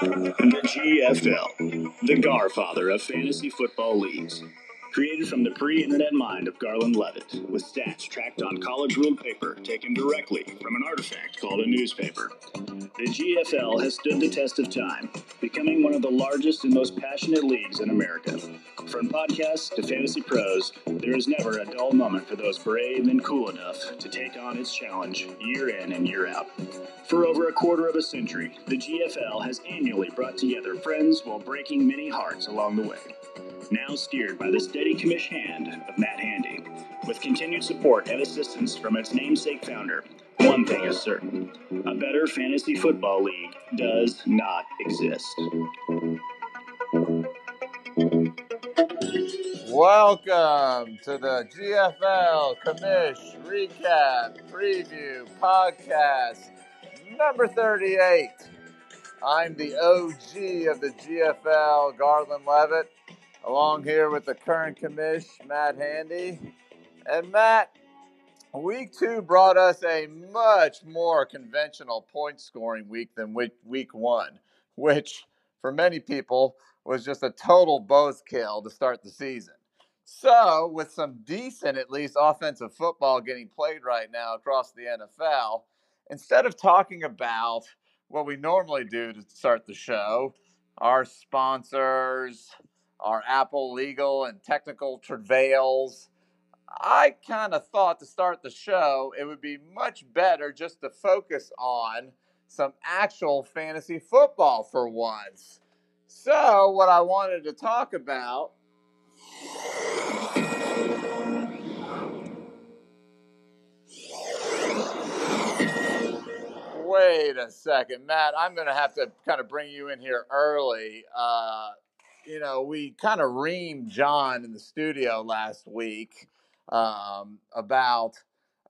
The GFL, the Garfather of fantasy football leagues. Created from the pre internet mind of Garland Levitt, with stats tracked on college ruled paper taken directly from an artifact called a newspaper. The GFL has stood the test of time, becoming one of the largest and most passionate leagues in America. From podcasts to fantasy pros, there is never a dull moment for those brave and cool enough to take on its challenge year in and year out. For over a quarter of a century, the GFL has annually brought together friends while breaking many hearts along the way now steered by the commish hand of Matt Handy. With continued support and assistance from its namesake founder, one thing is certain a better fantasy football league does not exist. Welcome to the GFL Commish Recap Preview Podcast number 38. I'm the OG of the GFL, Garland Levitt along here with the current commish, Matt Handy. And Matt, week two brought us a much more conventional point scoring week than week one, which for many people was just a total both kill to start the season. So, with some decent, at least, offensive football getting played right now across the NFL, instead of talking about what we normally do to start the show, our sponsors, our Apple legal and technical travails. I kind of thought to start the show, it would be much better just to focus on some actual fantasy football for once. So, what I wanted to talk about. Wait a second, Matt. I'm going to have to kind of bring you in here early. Uh, you know, we kind of reamed John in the studio last week um, about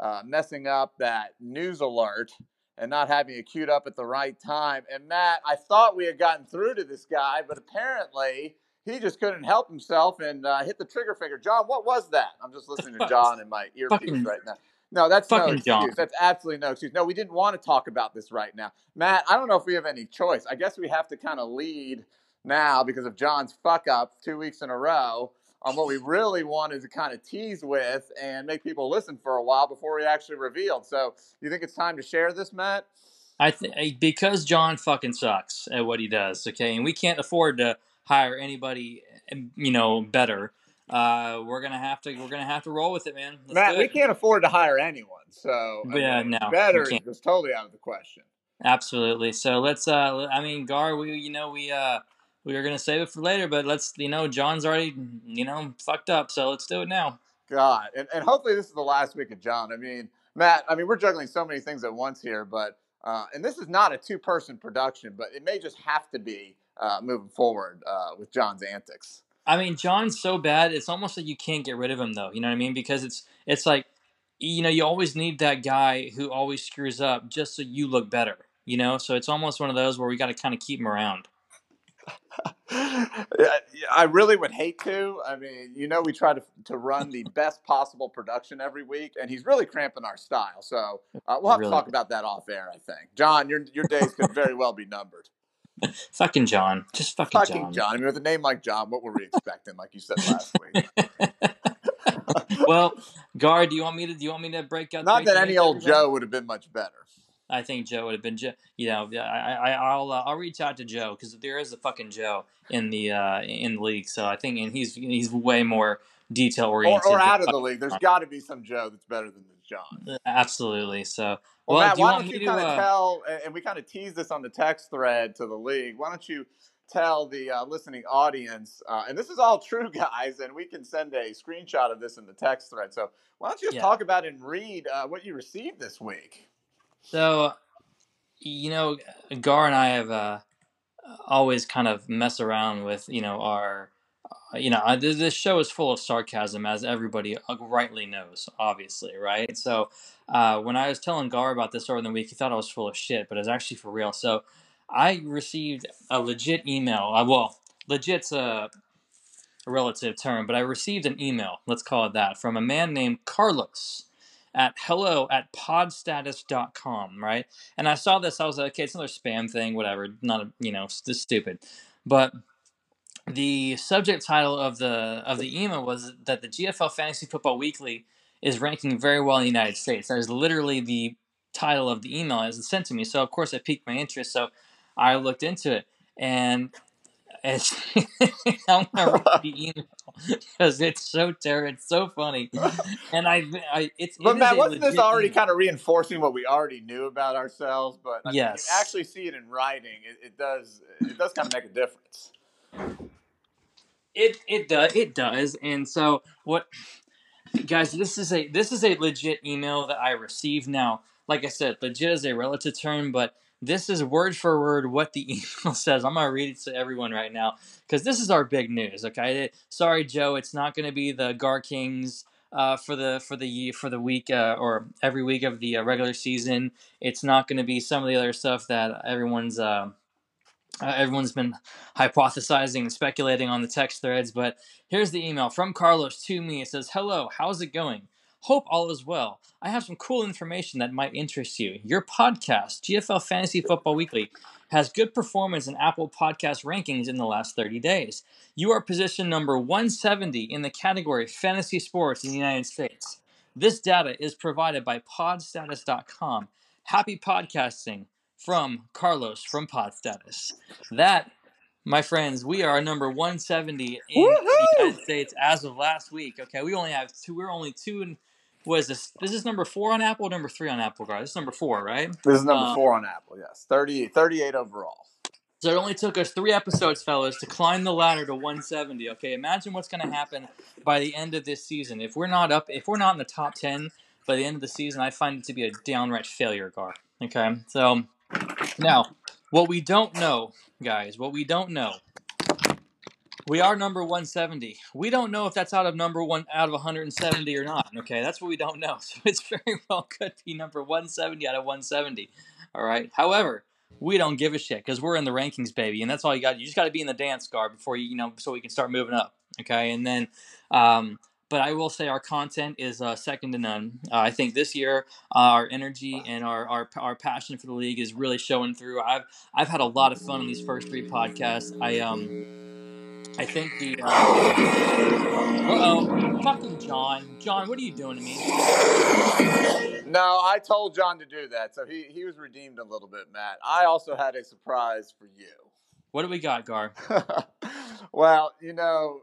uh, messing up that news alert and not having it queued up at the right time. And Matt, I thought we had gotten through to this guy, but apparently he just couldn't help himself and uh, hit the trigger finger. John, what was that? I'm just listening to John in my earpiece right now. No, that's no excuse. John. That's absolutely no excuse. No, we didn't want to talk about this right now. Matt, I don't know if we have any choice. I guess we have to kind of lead now because of John's fuck up two weeks in a row on what we really wanted to kind of tease with and make people listen for a while before we actually revealed. So, you think it's time to share this, Matt? I think because John fucking sucks at what he does. Okay, and we can't afford to hire anybody, you know, better. Uh, we're gonna have to we're gonna have to roll with it, man. Let's Matt, we can't afford to hire anyone, so yeah, mean, no, better is totally out of the question. Absolutely. So let's. Uh, I mean, Gar, we you know we uh we were gonna save it for later, but let's you know John's already you know fucked up, so let's do it now. God, and, and hopefully this is the last week of John. I mean, Matt, I mean we're juggling so many things at once here, but uh, and this is not a two-person production, but it may just have to be uh, moving forward uh, with John's antics. I mean, John's so bad; it's almost like you can't get rid of him, though. You know what I mean? Because it's it's like you know you always need that guy who always screws up just so you look better. You know, so it's almost one of those where we got to kind of keep him around. I really would hate to. I mean, you know, we try to to run the best possible production every week, and he's really cramping our style. So uh, we'll have really? to talk about that off air. I think, John, your your days could very well be numbered. fucking John, just fucking, fucking John. John. I mean, with a name like John, what were we expecting? Like you said last week. well, Gar, do you want me to? Do you want me to break out? Not that any old Joe would have been much better. I think Joe would have been, you know, I, I will uh, I'll reach out to Joe because there is a fucking Joe in the uh, in the league. So I think, and he's he's way more detail oriented. Or, or, out of the league. There's got to be some Joe that's better than this John. Uh, absolutely. So, well, well Matt, do why don't you kind of uh, tell? And we kind of tease this on the text thread to the league. Why don't you? tell the uh, listening audience, uh, and this is all true, guys, and we can send a screenshot of this in the text thread. So why don't you just yeah. talk about and read uh, what you received this week? So, you know, Gar and I have uh, always kind of mess around with, you know, our, uh, you know, this show is full of sarcasm, as everybody uh, rightly knows, obviously, right? So, uh, when I was telling Gar about this over the week, he thought I was full of shit, but it's actually for real. So, I received a legit email. Uh, well, legit's a relative term, but I received an email, let's call it that, from a man named Carlos at hello at podstatus.com, right? And I saw this, I was like, okay, it's another spam thing, whatever, not, a, you know, just stupid. But the subject title of the of the email was that the GFL Fantasy Football Weekly is ranking very well in the United States. That is literally the title of the email as it sent to me. So of course it piqued my interest. So I looked into it and it's, I'm gonna read the email because it's so terrible. It's so funny, and I, I it's. But it Matt, wasn't this already email. kind of reinforcing what we already knew about ourselves? But I mean, Yes. you actually see it in writing. It, it does. It does kind of make a difference. It it does it does, and so what, guys? This is a this is a legit email that I received. Now, like I said, legit is a relative term, but this is word for word what the email says. I'm gonna read it to everyone right now because this is our big news. Okay, sorry, Joe, it's not gonna be the Gar Kings. Uh, for the for the for the week uh, or every week of the uh, regular season, it's not going to be some of the other stuff that everyone's uh, uh, everyone's been hypothesizing and speculating on the text threads, but here's the email from Carlos to me. It says, Hello, how's it going? Hope all is well. I have some cool information that might interest you. Your podcast, GFL Fantasy Football Weekly, has good performance in Apple Podcast rankings in the last 30 days. You are position number 170 in the category Fantasy Sports in the United States. This data is provided by podstatus.com. Happy podcasting from Carlos from Podstatus. That, my friends, we are number 170 in the United States as of last week. Okay, we only have two. We're only two and what is this? This is number four on Apple, number three on Apple, guys. This is number four, right? This is number Uh, four on Apple. Yes, 30, 38 overall. So it only took us three episodes, fellas, to climb the ladder to 170. Okay, imagine what's going to happen by the end of this season. If we're not up, if we're not in the top 10 by the end of the season, I find it to be a downright failure, Gar. Okay, so now what we don't know, guys, what we don't know, we are number 170. We don't know if that's out of number one out of 170 or not. Okay, that's what we don't know. So it's very well could be number 170 out of 170. All right. However, we don't give a shit because we're in the rankings, baby, and that's all you got. You just got to be in the dance Gar before you, you know, so we can start moving up. Okay, and then, um, but I will say our content is uh, second to none. Uh, I think this year uh, our energy and our, our our passion for the league is really showing through. I've I've had a lot of fun on these first three podcasts. I um. I think the. Uh oh, fucking John. John, what are you doing to me? No, I told John to do that, so he, he was redeemed a little bit, Matt. I also had a surprise for you. What do we got, Gar? well, you know,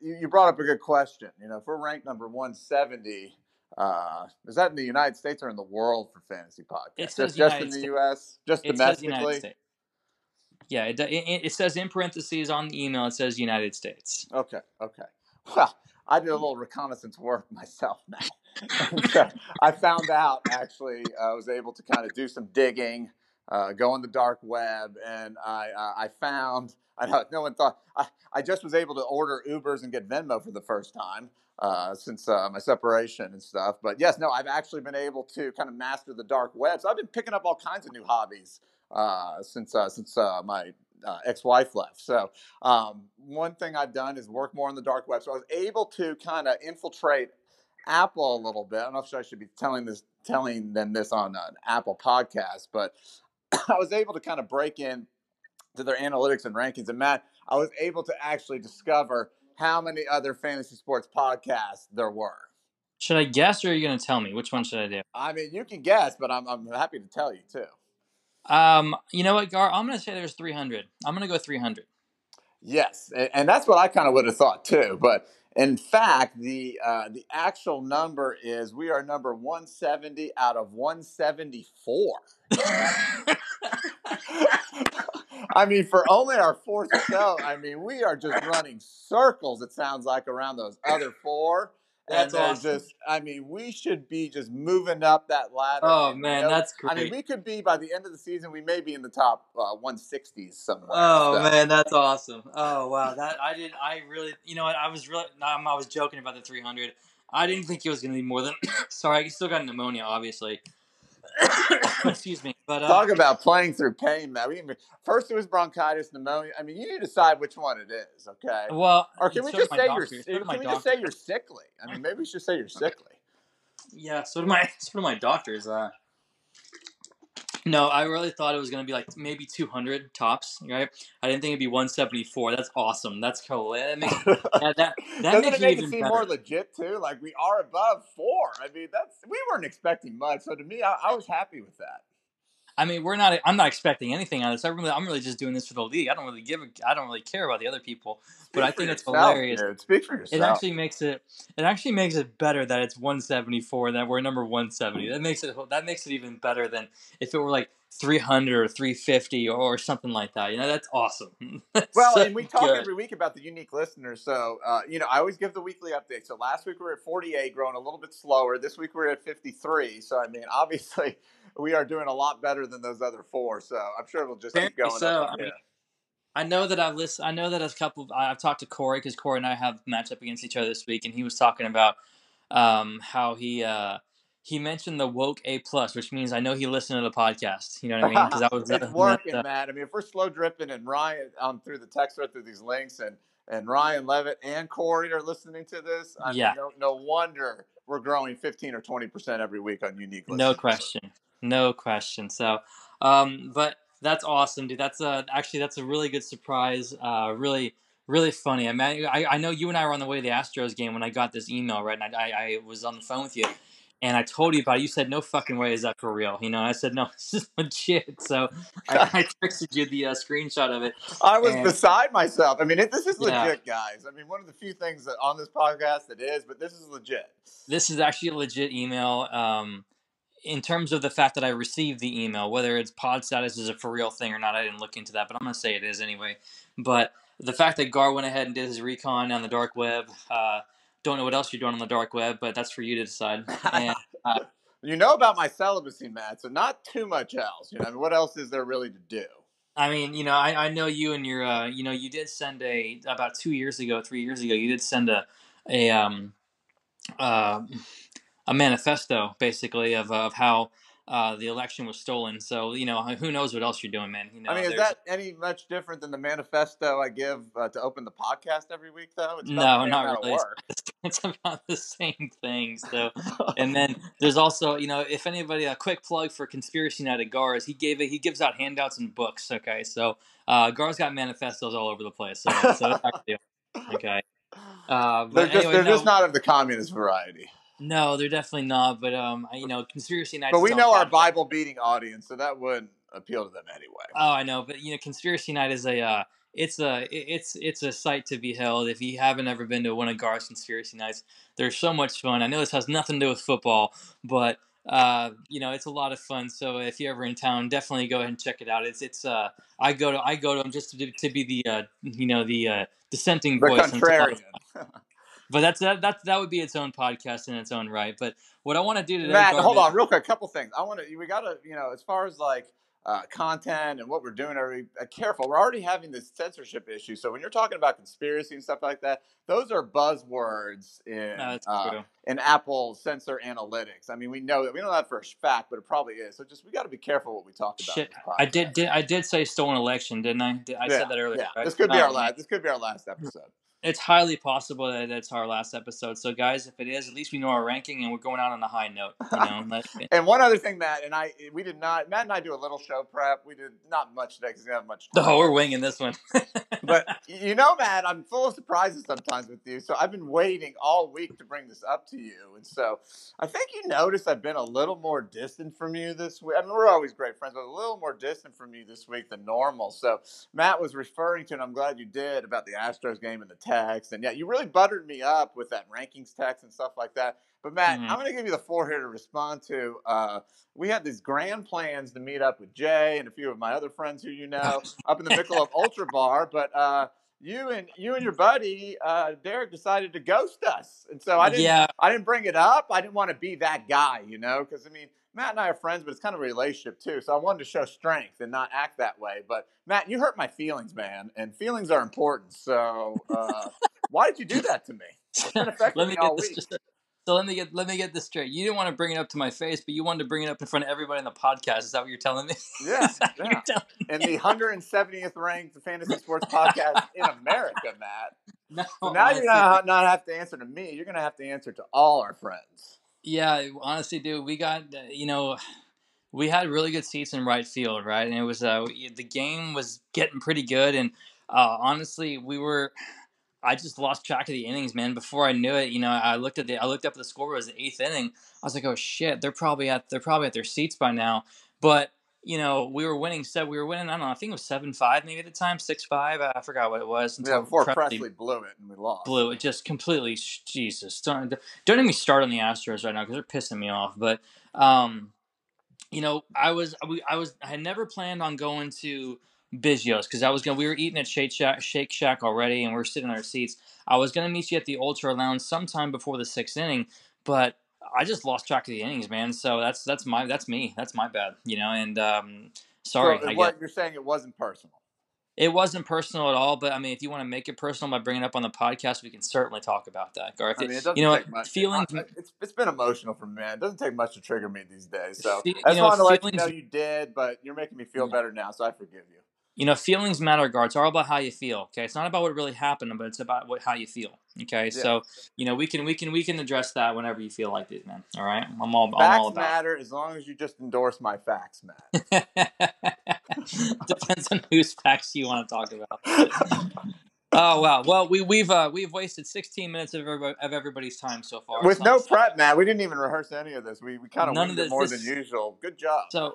you, you brought up a good question. You know, if we're ranked number 170, uh, is that in the United States or in the world for fantasy podcasts? It says just, just in the States. U.S., just It United domestically. Yeah, it, it, it says in parentheses on the email, it says United States. Okay, okay. Well, I did a little reconnaissance work myself now. I found out actually, I was able to kind of do some digging, uh, go on the dark web, and I uh, I found. I know no one thought I, I just was able to order Ubers and get Venmo for the first time uh, since uh, my separation and stuff. But yes, no, I've actually been able to kind of master the dark web. So I've been picking up all kinds of new hobbies uh, since uh, since uh, my uh, ex-wife left. So um, one thing I've done is work more on the dark web. So I was able to kind of infiltrate Apple a little bit. I don't know if I should be telling this telling them this on an Apple podcast, but I was able to kind of break in to their analytics and rankings. And Matt, I was able to actually discover how many other fantasy sports podcasts there were. Should I guess or are you going to tell me? Which one should I do? I mean, you can guess, but I'm, I'm happy to tell you too. Um, you know what, Gar? I'm going to say there's 300. I'm going to go 300. Yes, and, that's what I kind of would have thought too. But in fact, the uh, the actual number is we are number 170 out of 174. I mean, for only our fourth show, I mean, we are just running circles. It sounds like around those other four. That's and awesome. just, I mean, we should be just moving up that ladder. Oh, And, you man, know, that's I mean, we could be by the end of the season, we may be in the top uh, 160s somewhere. Oh So- man, that's awesome. Oh wow, that I did. I really, you know what? I was really. Um, I was joking about the 300. I didn't think it was going to be more than. sorry, I still got pneumonia, obviously. Excuse me, but uh, Talk about playing through pain, man. We first it was bronchitis, pneumonia. I mean, you need to decide which one it is, okay? well, Or can we just say doctor, you're can we just say you're sickly? I mean, maybe we should say you're sickly. Yeah, so do my so do my doctors. Uh, no, I really thought it was gonna be like maybe 200 tops, right? I didn't think it'd be 174. That's awesome. That's cool. That makes that that, that makes it make it seem better. more legit too? Like we are above four. I mean, that's we weren't expecting much. So to me, I, I was happy with that. I mean, we're not. I'm not expecting anything out of this. I'm really, I'm really just doing this for the league. I don't really give. a- I don't really care about the other people. But I think it's yourself, hilarious. Dude. Speak for yourself. It actually makes it. It actually makes it better that it's 174. That we're number 170. That makes it. That makes it even better than if it were like 300 or 350 or something like that. You know, that's awesome. That's Well, so and we talk good. every week about the unique listeners. So, uh, you know, I always give the weekly update. So last week we were at 48, growing a little bit slower. This week we're at 53. So, I mean, obviously we are doing a lot better than those other four. So I'm sure it'll just keep going so. I mean. I know that I've listened. I know that a couple. I've talked to Corey because Corey and I have matched up against each other this week, and he was talking about um, how he uh, he mentioned the woke A plus, which means I know he listened to the podcast. You know what I mean? Because I was it's uh, working, uh, Matt. I mean, if we're slow dripping and Ryan um, through the text thread through these links and and Ryan Levitt and Corey are listening to this, I Yeah. mean, no, no wonder we're growing 15 or 20 percent every week on unique. Listeners. No question. No question. So, um, but that's awesome, dude. That's a actually that's a really good surprise. Uh, really, really funny. I mean, I, I know you and I were on the way to the Astros game when I got this email, right? And I, I, I was on the phone with you, and I told you about it. You said, "No fucking way, is that for real?" You know, I said, "No, this is legit." So I, I texted you the uh, screenshot of it. I was And- beside myself. I mean, it, this is Yeah. legit, guys. I mean, one of the few things that on this podcast that is, but this is legit. This is actually a legit email. Um, in terms of the fact that I received the email, whether it's pod status is a for real thing or not, I didn't look into that, but I'm gonna say it is anyway. But the fact that Gar went ahead and did his recon on the dark web, uh, don't know what else you're doing on the dark web, but that's for you to decide. And You know about my celibacy, Matt. So not too much else. You know, I mean, what else is there really to do? I mean, you know, I, I know you and your, uh, you know, you did send a about two years ago, three years ago, you did send a a um, uh, a manifesto basically of of how uh, the election was stolen. So you know, who knows what else you're doing, man? You know, I mean, is that any much different than the manifesto I give uh, to open the podcast every week, though? It's No, about the same not really. it's about the same thing. So, and then there's also, you know, if anybody, a quick plug for Conspiracy Night at Gar's, he gave it, he gives out handouts and books. Okay, so uh, Gar's got manifestos all over the place. So, so okay. Uh, they're just anyway, they're no, just not of the communist variety. No, they're definitely not. But um, I- you know, Conspiracy Night. But we know our Bible beating audience, so that wouldn't appeal to them anyway. Oh, I know, but you know, Conspiracy Night is a uh, it's a it- it's it's a sight to be held. If you haven't ever been to one of Gar's Conspiracy Nights, they're so much fun. I know this has nothing to do with football, but uh, you know, it's a lot of fun. So if you're ever in town, definitely go ahead and check it out. It's it's uh, I go to I go to them just to, to be the uh, you know the uh, dissenting The voice. contrarian. But that's that, that that would be its own podcast in its own right. But what I want to do today, Matt, hold on, real quick. A couple things. I want to. We got to, you know, as far as like uh, content and what we're doing, are we uh, careful? We're already having this censorship issue. So when you're talking about conspiracy and stuff like that, those are buzzwords in No, uh, in Apple sensor analytics. I mean, we know that we know that for a fact, but it probably is. So just we got to be careful what we talk about. Shit, I did, did I did say stolen election, didn't I? Did, I Yeah, said that earlier. Yeah, right? this could be Oh, our last. This could be our last episode. It's highly possible that it's our last episode. So, guys, if it is, at least we know our ranking and we're going out on a high note. You know, And one other thing, Matt and I, we did not. Matt and I do a little show prep. We did not much today because we have much. Oh, time. oh, we're winging this one. but you know, Matt, I'm full of surprises sometimes with you. So I've been waiting all week to bring this up to you, and so I think you noticed I've been a little more distant from you this week. I mean, we're always great friends, but a little more distant from you this week than normal. So Matt was referring to, and I'm glad you did about the Astros game and the text, and yeah, you really buttered me up with that rankings text and stuff like that. But Matt, Mhm. I'm going to give you the floor here to respond to. Uh, we had these grand plans to meet up with Jay and a few of my other friends who you know up in the Michelob Ultra Bar, but uh, you and you and your buddy uh, Derek decided to ghost us, and so I didn't. yeah, I didn't bring it up. I didn't want to be that guy, you know, because I mean, Matt and I are friends, but it's kind of a relationship too. So I wanted to show strength and not act that way. But Matt, you hurt my feelings, man, and feelings are important. So uh, why did you do that to me? It's been affecting let me me all get this. week. Just, so let me get let me get this straight. You didn't want to bring it up to my face, but you wanted to bring it up in front of everybody in the podcast. Is that what you're telling me? Yeah, Is that what yeah. you're telling And the 170th ranked fantasy sports podcast in America, Matt. No, So now you're honestly. gonna not have to answer to me. You're gonna have to answer to all our friends. Yeah, honestly, dude, we got uh, you know, we had really good seats in right field, right? And it was uh, the game was getting pretty good, and uh, honestly, we were. I just lost track of the innings, man. Before I knew it, you know, I looked at the, I looked up at the score. It was the eighth inning. I was like, oh shit, they're probably at, they're probably at their seats by now. But you know, we were winning. Said we were winning. I don't know. I think it was seven five, maybe at the time, six five. I forgot what it was. Yeah, before Pressly, Pressly, blew it and we lost. Blew it just completely. Jesus, don't don't even start on the Astros right now because they're pissing me off. But um, you know, I was I was I had never planned on going to Biggio's because I was gonna we were eating at Shake Shack, Shake Shack already and we are sitting in our seats. I was gonna meet you at the Ultra Lounge sometime before the sixth inning, but I just lost track of the innings, man. So that's that's my that's me. That's my bad, you know. And um, sorry, so what you're saying it wasn't personal. It wasn't personal at all, but I mean, if you want to make it personal by bringing it up on the podcast, we can certainly talk about that. Garth, I mean, it doesn't you know, take much. feelings. It's, it's been emotional for me, man. It doesn't take much to trigger me these days. So I just wanted to let you know you did, but you're making me feel yeah. better now, so I forgive you you know, feelings matter, guards. It's all about how you feel. Okay, it's not about what really happened, but it's about what how you feel. Okay, yeah. so you know, we can we can we can address that whenever you feel like it, man. All right, I'm all facts I'm all about. matter as long as you just endorse my facts, man. Depends on whose facts you want to talk about. oh wow! Well, we we've uh, we've wasted 16 minutes of, everybody, of everybody's time so far. With no prep, Matt, We didn't even rehearse any of this. We we kind of winged it more this, than usual. Good job. So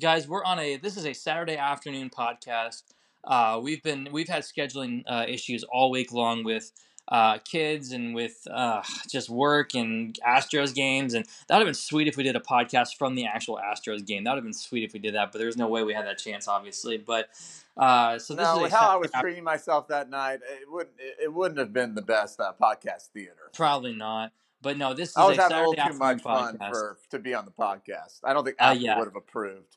guys, we're on a this is a Saturday afternoon podcast. Uh, we've been we've had scheduling uh, issues all week long with uh, kids and with uh, just work and Astros games, and that would have been sweet if we did a podcast from the actual Astros game. That would have been sweet if we did that, but there's no way we had that chance, obviously. But uh, so this no, is how I was treating myself that night, it wouldn't it wouldn't have been the best uh, podcast theater. Probably not. But no, this is I was a having Saturday a little too much podcast. fun for to be on the podcast. I don't think Apple yeah. would have approved.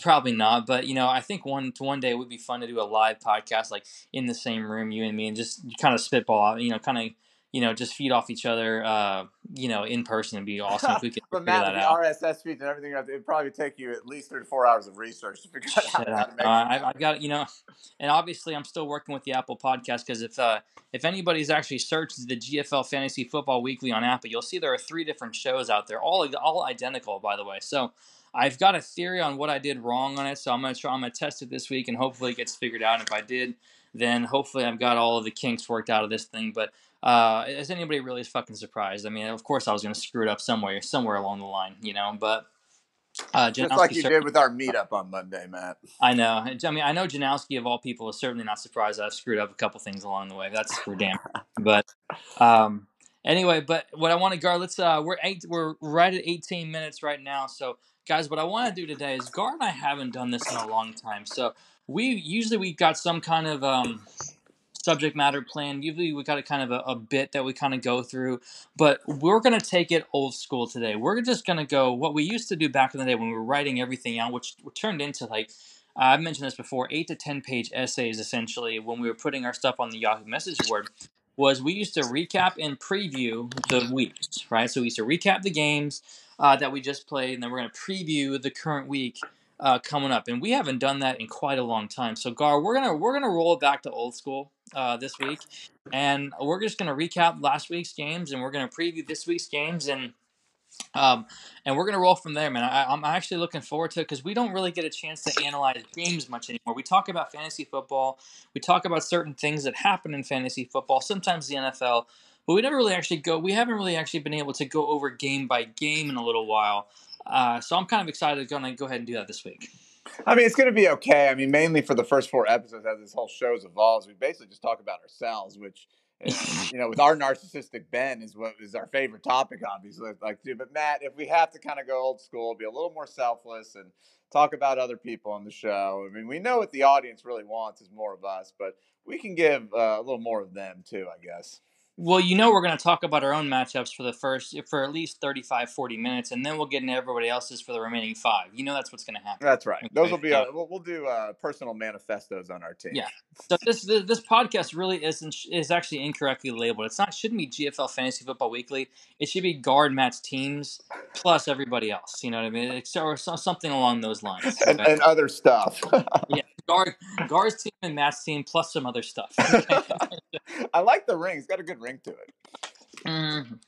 Probably not, but you know, I think one to one day it would be fun to do a live podcast, like in the same room, you and me, and just kind of spitball, you know, kind of, you know, just feed off each other, uh, you know, in person. It'd be awesome if we could. but Matt, the out. RSS feeds and everything, it'd probably take you at least three to four hours of research to figure out how to make. Uh, I, have got you know, and obviously I'm still working with the Apple Podcast because if uh, if anybody's actually searched the GFL Fantasy Football Weekly on Apple, you'll see there are three different shows out there, all all identical, by the way. So I've got a theory on what I did wrong on it, so I'm gonna try. I'm gonna test it this week, and hopefully it gets figured out. And if I did, then hopefully I've got all of the kinks worked out of this thing. But uh, is anybody really fucking surprised? I mean, of course I was gonna screw it up somewhere, somewhere along the line, you know. But uh, Just like you did with our meetup on Monday, Matt. I know. I mean, I know Janowski of all people is certainly not surprised I've screwed up a couple things along the way. That's for damn. but um, anyway, but what I want to Gar. Let's. Uh, we're eight. We're right at 18 minutes right now. So guys, what I want to do today is Gar. I haven't done this in a long time. So we usually we got some kind of um, subject matter plan. Usually we got a kind of a, a bit that we kind of go through, but we're gonna take it old school today. We're just gonna go what we used to do back in the day when we were writing everything out, which turned into like. Uh, I've mentioned this before, eight to ten page essays essentially when we were putting our stuff on the Yahoo message board was we used to recap and preview the weeks, right? So we used to recap the games, uh, that we just played, and then we're going to preview the current week uh, coming up. And we haven't done that in quite a long time. So Gar, we're gonna we're gonna roll back to old school uh, this week, and we're just gonna recap last week's games, and we're gonna preview this week's games, and um, and we're gonna roll from there, man. I, am actually looking forward to it because we don't really get a chance to analyze games much anymore. We talk about fantasy football, we talk about certain things that happen in fantasy football, sometimes the NFL, but we never really actually go. We haven't really actually been able to go over game by game in a little while. Uh, so I'm kind of excited to going to go ahead and do that this week. I mean, it's going to be okay. I mean, mainly for the first four episodes as this whole show's evolves, we basically just talk about ourselves, which you know, with our narcissistic Ben is what is our favorite topic, obviously. Like, dude, but Matt, if we have to kind of go old school, be a little more selfless and talk about other people on the show. I mean, we know what the audience really wants is more of us, but we can give uh, a little more of them too, I guess. Well, you know we're going to talk about our own matchups for the first for at least 35 40 minutes and then we'll get into everybody else's for the remaining 5. You know that's what's going to happen. That's right. Those will be uh, we'll, we'll, do uh, personal manifestos on our team. Yeah. So this, this podcast really isn't is actually incorrectly labeled. It's not shouldn't be GFL Fantasy Football Weekly. It should be guard Matt's teams plus everybody else, you know what I mean? It's, or something along those lines. Okay? And, and other stuff. yeah. Guard Gar's team and Matt's team plus some other stuff. I like the ring. It's got a good ring to it. Mm.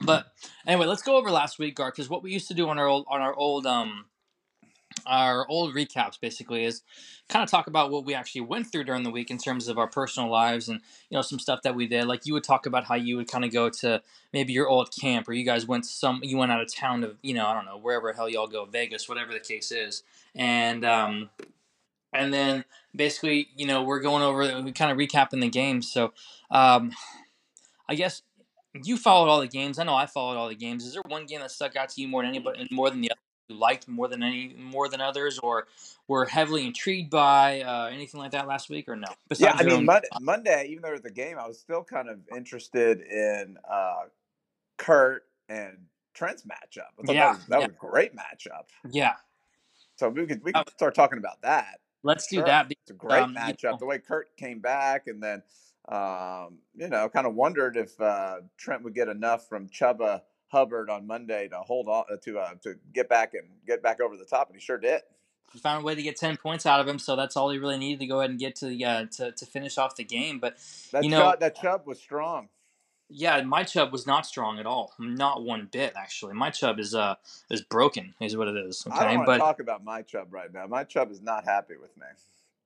But anyway, let's go over last week, Gar, because what we used to do on our old on our old um our old recaps basically is kind of talk about what we actually went through during the week in terms of our personal lives and you know some stuff that we did like you would talk about how you would kind of go to maybe your old camp or you guys went some you went out of town to you know i don't know wherever hell y'all go vegas whatever the case is and um and then basically you know we're going over we kind of recapping the games so um i guess you followed all the games i know i followed all the games is there one game that stuck out to you more than anybody more than the other you liked more than any more than others, or were heavily intrigued by uh, anything like that last week, or no? Besides yeah, I mean Monday, Monday, even though it was a game, I was still kind of interested in uh, Kurt and Trent's matchup. Yeah, that, was, that yeah. was a great matchup. Yeah. So we could we could start talking about that. Let's sure. do that. It's a great um, matchup. You know, the way Kurt came back, and then um, you know, kind of wondered if uh, Trent would get enough from Chuba Hubbard on Monday to hold on uh, to uh, to get back and get back over the top, and he sure did. He found a way to get ten points out of him, so that's all he really needed to go ahead and get to the uh, to to finish off the game. But that you know Chubb, that Chubb was strong. Yeah, my Chubb was not strong at all, not one bit actually. My Chubb is uh is broken, is what it is. Okay? I don't want to talk about my Chubb right now. My Chubb is not happy with me.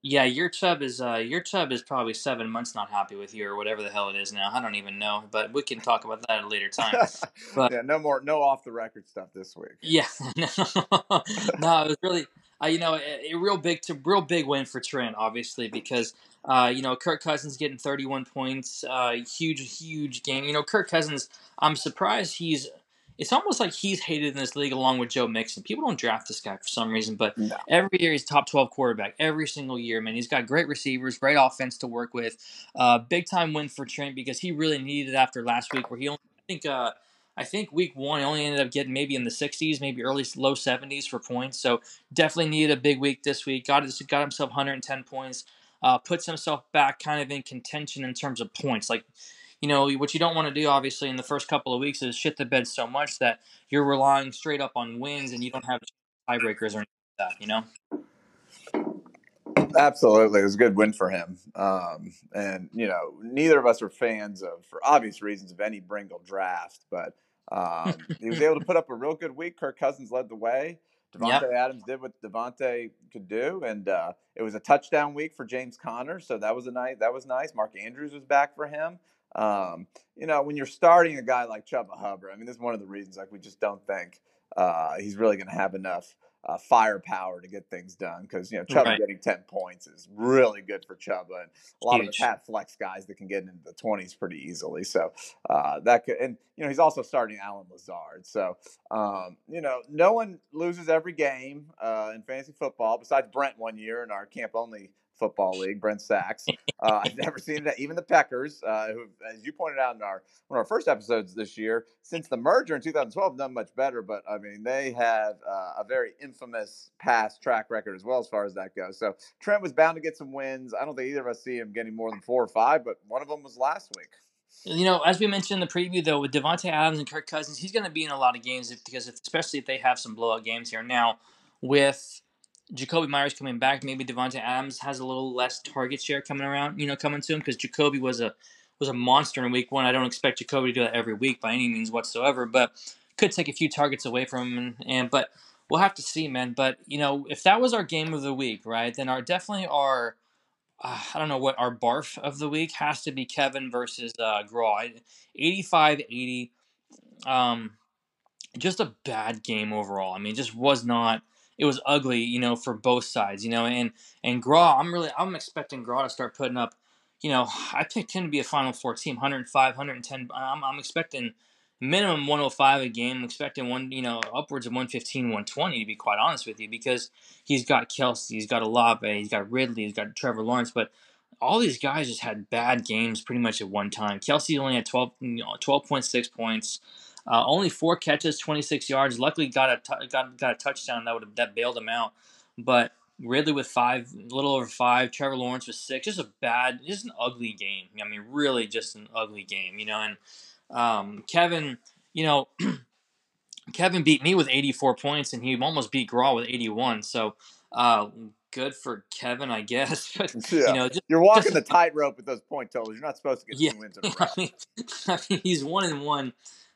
Yeah, your Chubb is uh, your Chubb is probably seven months not happy with you or whatever the hell it is now. I don't even know, but we can talk about that at a later time. But yeah, no more, no off the record stuff this week. Yeah, no, no it was really, uh, you know, a, a, real big, to real big win for Trent, obviously, because uh, you know Kirk Cousins getting 31 points, uh, huge, huge game. You know, Kirk Cousins, I'm surprised he's it's almost like he's hated in this league along with Joe Mixon. People don't draft this guy for some reason, but no. every year he's top 12 quarterback. Every single year, man. He's got great receivers, great offense to work with. Uh, big time win for Trent because he really needed it after last week where he only, I think, uh, I think week one he only ended up getting maybe in the 60s, maybe early low 70s for points. So definitely needed a big week this week. Got got himself 110 points. Uh, puts himself back kind of in contention in terms of points. Like you know, what you don't want to do, obviously, in the first couple of weeks is shit the bed so much that you're relying straight up on wins and you don't have tiebreakers or anything like that, you know? Absolutely, it was a good win for him. Um, and you know, neither of us are fans of, for obvious reasons, of any Bringle draft, but um, he was able to put up a real good week. Kirk Cousins led the way. Davante yep. Adams did what Davante could do, and uh, it was a touchdown week for James Conner, so that was a nice. That was nice. Mark Andrews was back for him. Um, you know, when you're starting a guy like Chuba Hubbard, I mean, this is one of the reasons like we just don't think uh, he's really going to have enough uh, firepower to get things done because you know Chuba right. getting ten points is really good for Chuba, and a lot Huge. of us have flex guys that can get into the twenties pretty easily. So uh, that could, and you know he's also starting Allen Lazard. So um, you know no one loses every game uh, in fantasy football besides Brent one year in our camp only football league, Brent Sachs. Uh, I've never seen that. Even the Packers, uh, who, as you pointed out in our one of our first episodes this year, since the merger in 2012, done much better. But I mean, they have uh, a very infamous past track record as well as far as that goes. So Trent was bound to get some wins. I don't think either of us see him getting more than four or five, but one of them was last week. You know, as we mentioned in the preview, though, with Davante Adams and Kirk Cousins, he's going to be in a lot of games if, because, if, especially if they have some blowout games here. Now, with Jakobi Meyers coming back, maybe Davante Adams has a little less target share coming around, you know, coming to him because Jakobi was a was a monster in week one. I don't expect Jakobi to do that every week by any means whatsoever, but could take a few targets away from him. And, and but we'll have to see, man. But you know, if that was our game of the week, right, then our definitely our uh, I don't know what our barf of the week has to be Kevin versus uh, Graw. 85-80. Um, just a bad game overall. I mean, just was not it was ugly, you know, for both sides, you know. And and Graw, I'm really I'm expecting Graw to start putting up, you know, I picked him to be a Final Four team, 105, 110. I'm, I'm expecting minimum 105 a game. I'm expecting one, you know, upwards of 115, 120 to be quite honest with you, because he's got Kelce, he's got Olave, he's got Ridley, he's got Trevor Lawrence, but all these guys just had bad games pretty much at one time. Kelce only had 12, you know, 12.6 points. Uh, only four catches, 26 yards. Luckily, got a t- got got a touchdown that would have that bailed him out. But Ridley with five, a little over five. Trevor Lawrence with six. Just a bad, just an ugly game. I mean, really, just an ugly game. You know, and um, Kevin, you know, Kevin beat me with 84 points, and he almost beat Graw with 81. So. Uh, good for Kevin, I guess. But yeah. you know, just, you're walking just, the tightrope with those point totals. You're not supposed to get yeah, two wins in a row. I mean, I mean, he's one and one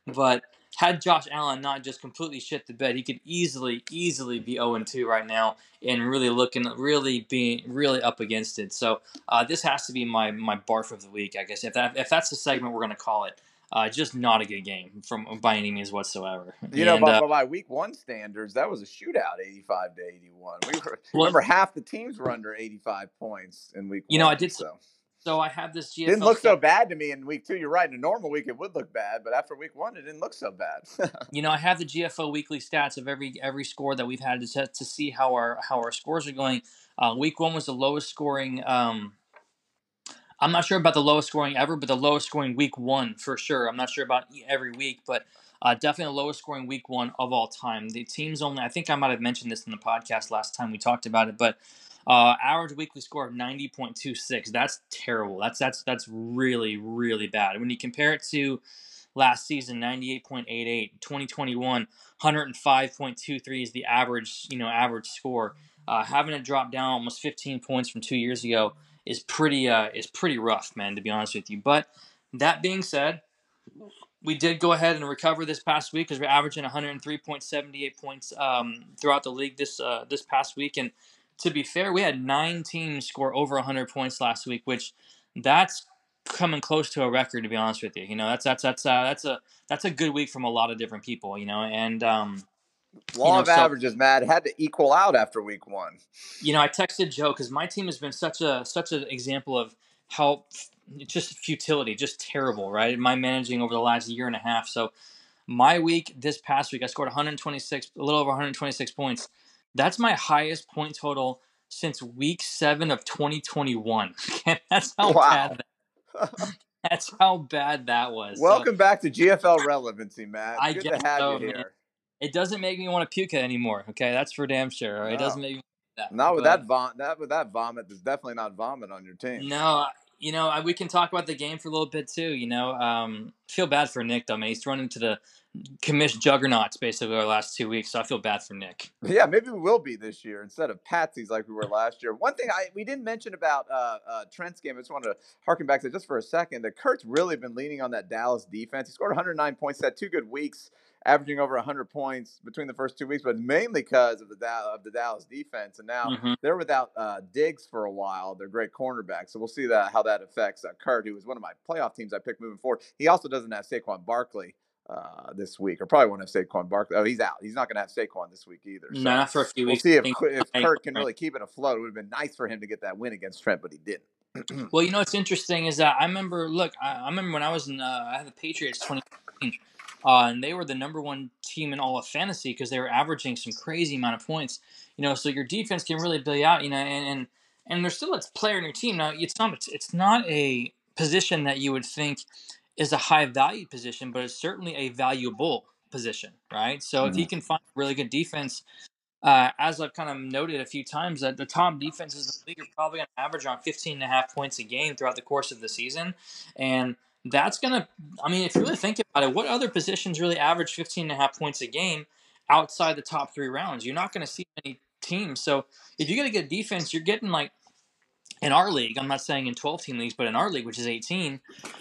But had Josh Allen not just completely shit the bed, he could easily, easily be 0 2 right now and really looking, really being, really up against it. So uh, this has to be my my barf of the week, I guess. If that if that's the segment we're going to call it. Uh, just not a good game from by any means whatsoever. You know, and, by, uh, by, week one standards, that was a shootout, eighty-five to eighty-one. We were, well, remember half the teams were under eighty-five points in week. You one, know, I did so. So I have this GFL. Didn't look so bad to me in week two. You're right. In a normal week, it would look bad, but after week one, it didn't look so bad. you know, I have the GFO weekly stats of every every score that we've had to to see how our how our scores are going. Uh, week one was the lowest scoring um, I'm not sure about the lowest scoring ever, but the lowest scoring week one for sure. I'm not sure about every week, but uh, definitely the lowest scoring week one of all time. The teams only, I think I might have mentioned this in the podcast last time we talked about it, but uh, average weekly score of 90.26. That's terrible. That's that's that's really really bad. When you compare it to last season 98.88 2021 105.23 is the average you know average score uh, having it drop down almost 15 points from two years ago is pretty uh, is pretty rough, man. To be honest with you. But that being said, we did go ahead and recover this past week because we're averaging 103.78 points um, throughout the league this uh, this past week. And to be fair, we had nine teams score over 100 points last week, which that's coming close to a record. To be honest with you, you know that's that's that's uh, that's a that's a good week from a lot of different people. You know, and um, Law you know, of so, averages, Matt, had to equal out after week one. You know, I texted Joe because my team has been such a such an example of how just futility, just terrible, right? My managing over the last year and a half. So my week this past week, I scored 126, a little over 126 points. That's my highest point total since week seven of 2021. That's how wow. bad. That, that's how bad that was. Welcome so, back to GFL relevancy, Matt. I Good to have so, you here. Man it doesn't make me want to puke anymore. Okay, that's for damn sure. Right? No. It doesn't make me that. Not with but, that vomit. Not with that vomit. There's definitely not vomit on your team. No, you know I, we can talk about the game for a little bit too. You know, um, feel bad for Nick though. Man, he's run into the commish juggernauts basically our last two weeks. So I feel bad for Nick. Yeah, maybe we will be this year instead of patsies like we were last year. One thing I we didn't mention about uh, uh, Trent's game. I just wanted to harken back to just for a second. That Kurt's really been leaning on that Dallas defense. He scored 109 points. Had two good weeks averaging over 100 points between the first two weeks, but mainly because of the of the Dallas defense. And now mm-hmm. they're without uh, Diggs for a while. They're great cornerbacks, so we'll see that how that affects uh, Kurt, who was one of my playoff teams I picked moving forward. He also doesn't have Saquon Barkley. Uh, this week, or probably won't have Saquon Barkley. Oh, he's out. He's not going to have Saquon this week either. So not for a few weeks. We'll see if, if Kurt can really keep it afloat. It would have been nice for him to get that win against Trent, but he didn't. well, you know what's interesting is that I remember. Look, I, I remember when I was in. Uh, I had the Patriots 2015 uh, and they were the number one team in all of fantasy because they were averaging some crazy amount of points. You know, so your defense can really you out. You know, and and, and there's still a player in your team now. It's not it's not a position that you would think is a high value position, but it's certainly a valuable position, right? So mm-hmm. if he mm-hmm. can find really good defense, uh, as I've kind of noted a few times, that the top defenses in the league are probably going to average around 15 and a half points a game throughout the course of the season, and that's going to, I mean, if you really think about it, what other positions really average 15 and a half points a game outside the top three rounds? You're not going to see many teams. So if you're get a good defense, you're getting like, in our league, I'm not saying in 12 team leagues, but in our league, which is 18,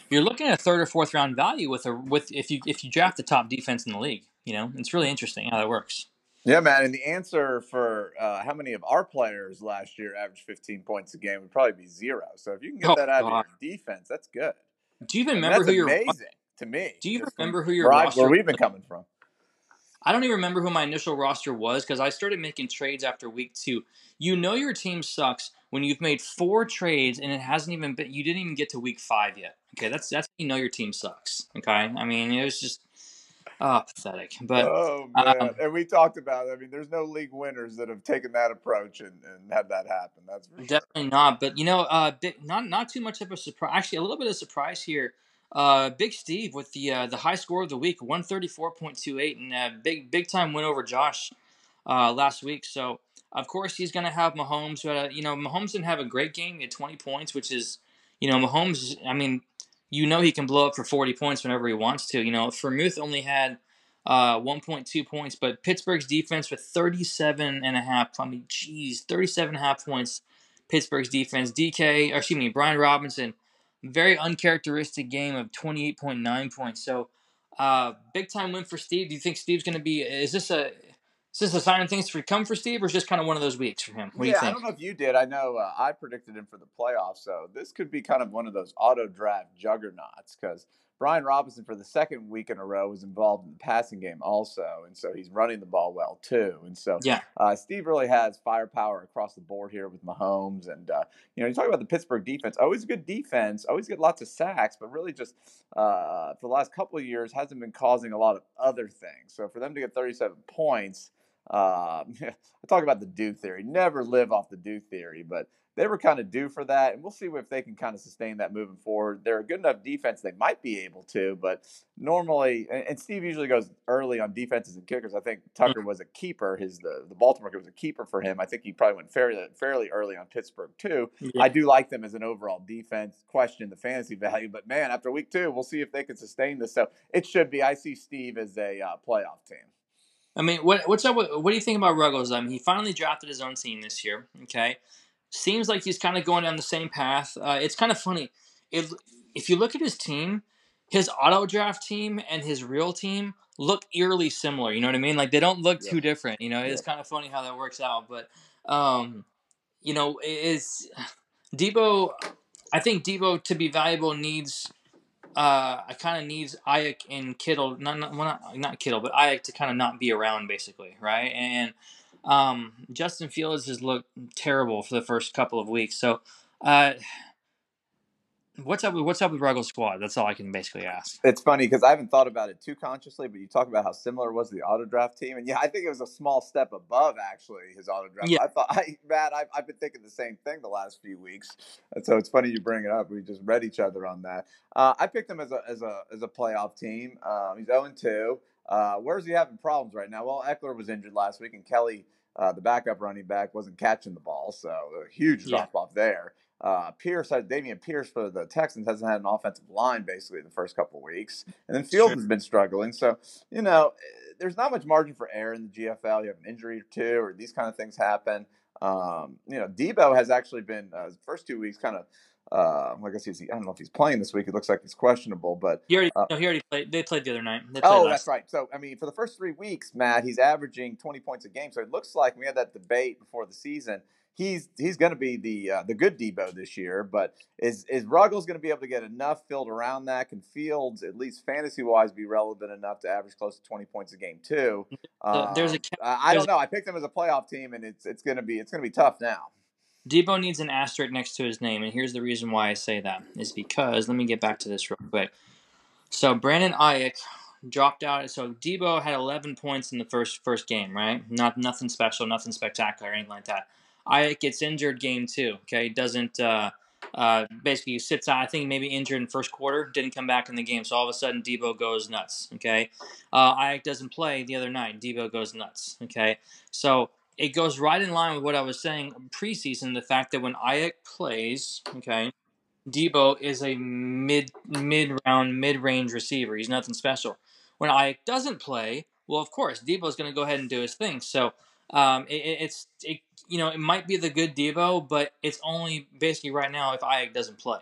you're looking at a third or fourth round value with a with if you if you draft the top defense in the league. You know, it's really interesting how that works. Yeah, man. And the answer for uh, how many of our players last year averaged 15 points a game would probably be zero. So if you can get oh, that out God. of your defense, that's good. Do you even remember who your amazing to me? Do you remember who your where, roster, where we've been coming from? I don't even remember who my initial roster was because I started making trades after week two. You know your team sucks when you've made four trades and it hasn't even been. You didn't even get to week five yet. Okay, that's that's you know your team sucks. Okay, I mean it was just Oh, pathetic. But oh man, um, and we talked about. It. I mean, there's no league winners that have taken that approach and, and had that happen. That's definitely sure. not. But you know, uh, not not too much of a surprise. Actually, a little bit of surprise here. Uh, Big Steve with the uh, the high score of the week, one thirty four point two eight, and a big big time win over Josh uh, last week. So of course he's going to have Mahomes. But you know, Mahomes didn't have a great game. He had twenty points, which is you know Mahomes. I mean, you know he can blow up for 40 points whenever he wants to. You know, Freiermuth only had uh, 1.2 points, but Pittsburgh's defense with 37 and a half. I mean, geez, 37 and a half points. Pittsburgh's defense. DK, or excuse me, Brian Robinson, very uncharacteristic game of 28.9 points. So Uh, big time win for Steve. Do you think Steve's going to be? Is this a is this a sign of things to come for Steve, or is just kind of one of those weeks for him? What yeah, do you think? I don't know if you did. I know uh, I predicted him for the playoffs, so this could be kind of one of those auto draft juggernauts because Brian Robinson, for the second week in a row, was involved in the passing game also, and so he's running the ball well too. And so, yeah, uh, Steve really has firepower across the board here with Mahomes. And uh, you know, you talk about the Pittsburgh defense, always a good defense, always get lots of sacks, but really just uh, for the last couple of years hasn't been causing a lot of other things. So for them to get 37 points. Uh, I talk about the do theory. Never live off the do theory, but they were kind of due for that, and we'll see if they can kind of sustain that moving forward. They're a good enough defense; they might be able to, but normally, and Steve usually goes early on defenses and kickers. I think Tucker was a keeper. His the the Baltimore was a keeper for him. I think he probably went fairly fairly early on Pittsburgh too. yeah. I do like them as an overall defense. Question the fantasy value, but man, after week two, we'll see if they can sustain this. So it should be. I see Steve as a uh, playoff team. I mean, what what's up? With, what do you think about Ruggles? I mean, he finally drafted his own team this year. Okay, seems like he's kind of going down the same path. Uh, it's kind of funny. It, if you look at his team, his auto draft team and his real team look eerily similar. You know what I mean? Like they don't look Yeah. too different. You know, it's Yeah. kind of funny how that works out. But um, you know, is Debo? I think Debo to be valuable needs. Uh, I kind of needs Aiyuk and Kittle, not not, well, not not Kittle, but Aiyuk to kind of not be around, basically, right? And um, Justin Fields has looked terrible for the first couple of weeks. So, uh, what's up? With, what's up with Ruggles Squad? That's all I can basically ask. It's funny because I haven't thought about it too consciously, but you talk about how similar was the auto draft team, and yeah, I think it was a small step above actually his auto draft. Yeah. I thought, I, Matt, I've, I've been thinking the same thing the last few weeks, and so it's funny you bring it up. We just read each other on that. Uh, I picked him as a as a as a playoff team. Um, he's zero two. Uh, where's he having problems right now? Well, Ekeler was injured last week, and Kelly, uh, the backup running back, wasn't catching the ball, so a huge Yeah. drop off there. Uh, Pierce had Dameon Pierce for the Texans hasn't had an offensive line basically the first couple of weeks, and then Fields true. has been struggling. So you know, eh, there's not much margin for error in the GFL. You have an injury or two, or these kind of things happen. Um, you know, Debo has actually been uh, first two weeks kind of. Uh, I guess he's. I don't know if he's playing this week. It looks like he's questionable, but He already, Uh, no, he already played. They played the other night. Oh, that's right. So, I mean, for the first three weeks, Matt, he's averaging 20 points a game. So it looks like we had that debate before the season. He's he's going to be the uh, the good Debo this year, but is is Ruggles going to be able to get enough filled around that? Can Fields, at least fantasy wise, be relevant enough to average close to 20 points a game too? Uh, there's a Um, I I don't know. I picked them as a playoff team, and it's it's going to be it's going to be tough now. Debo needs an asterisk next to his name, and here's the reason why I say that is because let me get back to this real quick. So Brandon Aiyuk dropped out. So Debo had 11 points in the first first game, right? Not nothing special, nothing spectacular, anything like that. Aiyuk gets injured game two. Okay, doesn't uh, uh, basically sits out. I think maybe injured in first quarter, didn't come back in the game. So all of a sudden Debo goes nuts. Okay, uh, Aiyuk doesn't play the other night. Debo goes nuts. Okay, so it goes right in line with what I was saying preseason. The fact that when Aiyuk plays, okay, Debo is a mid mid round mid range receiver. He's nothing special. When Aiyuk doesn't play, well, of course, Debo is going to go ahead and do his thing. So um, it, it- it's it, you know it might be the good Debo, but it's only basically right now if Aiyuk doesn't play.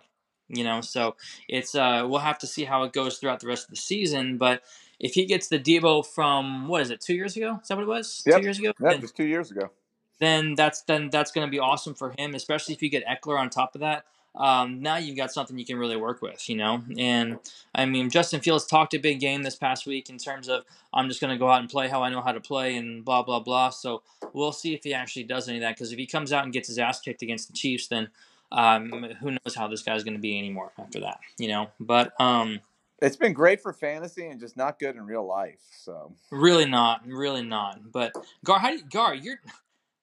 You know, so it's uh, we'll have to see how it goes throughout the rest of the season. But if he gets the Debo from what is it, two years ago? Is that what it was? Yep. Two years ago? Yeah, just two years ago. then that's then that's going to be awesome for him, especially if you get Ekeler on top of that. Um, now you've got something you can really work with, you know. And I mean, Justin Fields talked a big game this past week in terms of I'm just going to go out and play how I know how to play and blah blah blah. So we'll see if he actually does any of that. Because if he comes out and gets his ass kicked against the Chiefs, then um, who knows how this guy's going to be anymore after that, you know. But um, It's been great for fantasy and just not good in real life. So Really not, really not. But Gar, how do you, Gar, you're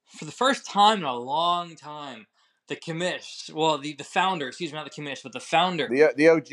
for the first time in a long time, the commish, well, the the founder, excuse me, not the commish, but the founder, the uh, the OG.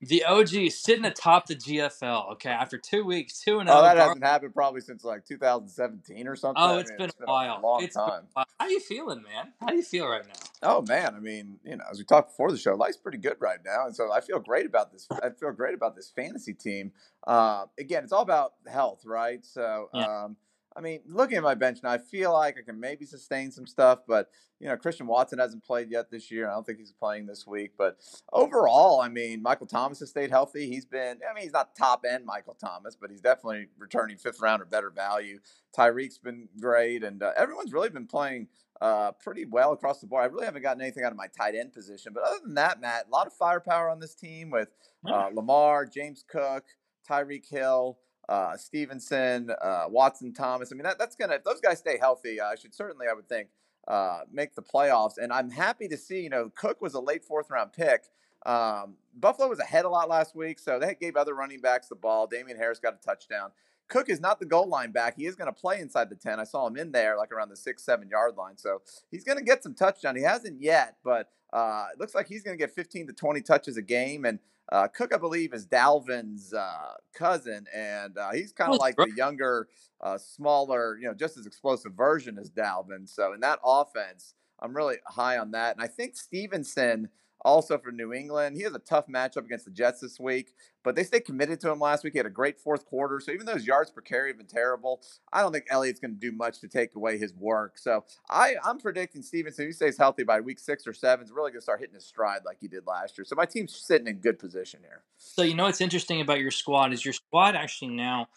The OG, sitting atop the GFL. Okay, after two weeks, two and Oh, zero. that hasn't happened probably since like 2017 or something. Oh, I it's mean, been a while. long It's been- time. How are you feeling, man? How do you feel right now? Oh man, I mean, you know, as we talked before the show, life's pretty good right now, and so I feel great about this. I feel great about this fantasy team. Uh, again, it's all about health, right? So, Yeah. um, I mean, looking at my bench now, I feel like I can maybe sustain some stuff, but you know, Christian Watson hasn't played yet this year. I don't think he's playing this week. But overall, I mean, Michael Thomas has stayed healthy. He's been, I mean, he's not top end Michael Thomas, but he's definitely returning fifth round or better value. Tyreek's been great, and uh, everyone's really been playing uh, pretty well across the board. I really haven't gotten anything out of my tight end position, but other than that, Matt, a lot of firepower on this team with uh, Lamar, James Cook, Tyreek Hill uh, Stevenson, uh, Watson, Thomas. I mean, that, that's gonna if those guys stay healthy, I uh, should certainly, I would think, uh, make the playoffs. And I'm happy to see, you know, Cook was a late fourth round pick. Um, Buffalo was ahead a lot last week, so they gave other running backs the ball. Damien Harris got a touchdown. Cook is not the goal line back. He is going to play inside the 10. I saw him in there like around the six, seven yard line. So he's going to get some touchdown. He hasn't yet, but uh, it looks like he's going to get 15 to 20 touches a game. And uh, Cook, I believe, is Dalvin's uh, cousin, and uh, he's kind of oh, like the younger, uh, smaller, you know, just as explosive version as Dalvin. So in that offense, I'm really high on that. And I think Stevenson – also for New England. He has a tough matchup against the Jets this week, but they stayed committed to him last week. He had a great fourth quarter. So even though his yards per carry have been terrible, I don't think Elliott's going to do much to take away his work. So I, I'm predicting Stevenson, he stays healthy by week six or seven, is really going to start hitting his stride like he did last year. So my team's sitting in good position here. So you know what's interesting about your squad is your squad actually now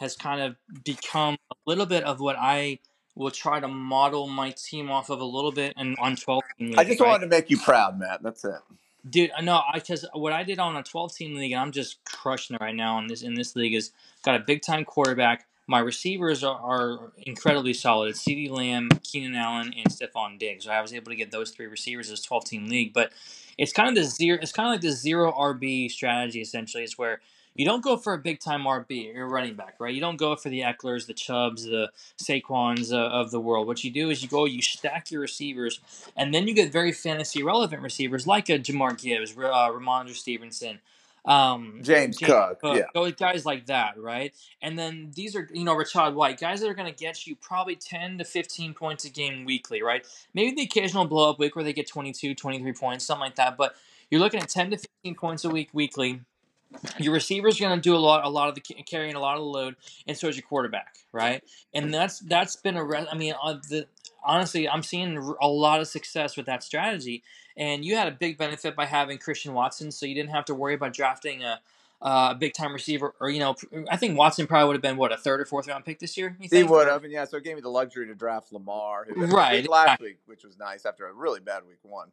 has kind of become a little bit of what I – will try to model my team off of a little bit and on 12 league, I just right? wanted to make you proud, Matt. That's it. Dude, no, I because what I did on a 12 team league, and I'm just crushing it right now in this in this league is got a big time quarterback. My receivers are, are incredibly solid. It's CeeDee Lamb, Keenan Allen, and Stefon Diggs. So I was able to get those three receivers as 12 team league. But it's kind of the zero. It's kind of like the zero RB strategy. Essentially, is where you don't go for a big time RB, you're running back, right? You don't go for the Ekelers, the Chubbs, the Saquons uh, of the world. What you do is you go, you stack your receivers, and then you get very fantasy relevant receivers like a Jahmyr Gibbs, uh, Rhamondre Stevenson, um, James, James Cook, Cook, yeah, go guys like that, right? And then these are you know Rachaad White, guys that are going to get you probably 10 to 15 points a game weekly, right? Maybe the occasional blow up week where they get 22, 23 points, something like that, but you're looking at 10 to 15 points a week weekly your receiver's going to do a lot, a lot of the carrying, a lot of the load, and so is your quarterback, right? And that's that's been a. I mean, uh, the, honestly, I'm seeing a lot of success with that strategy. And you had a big benefit by having Christian Watson, so you didn't have to worry about drafting a, a big time receiver. Or you know, I think Watson probably would have been what a third or fourth round pick this year. He would have, and yeah, so it gave me the luxury to draft Lamar, right last exactly. week, which was nice after a really bad week one.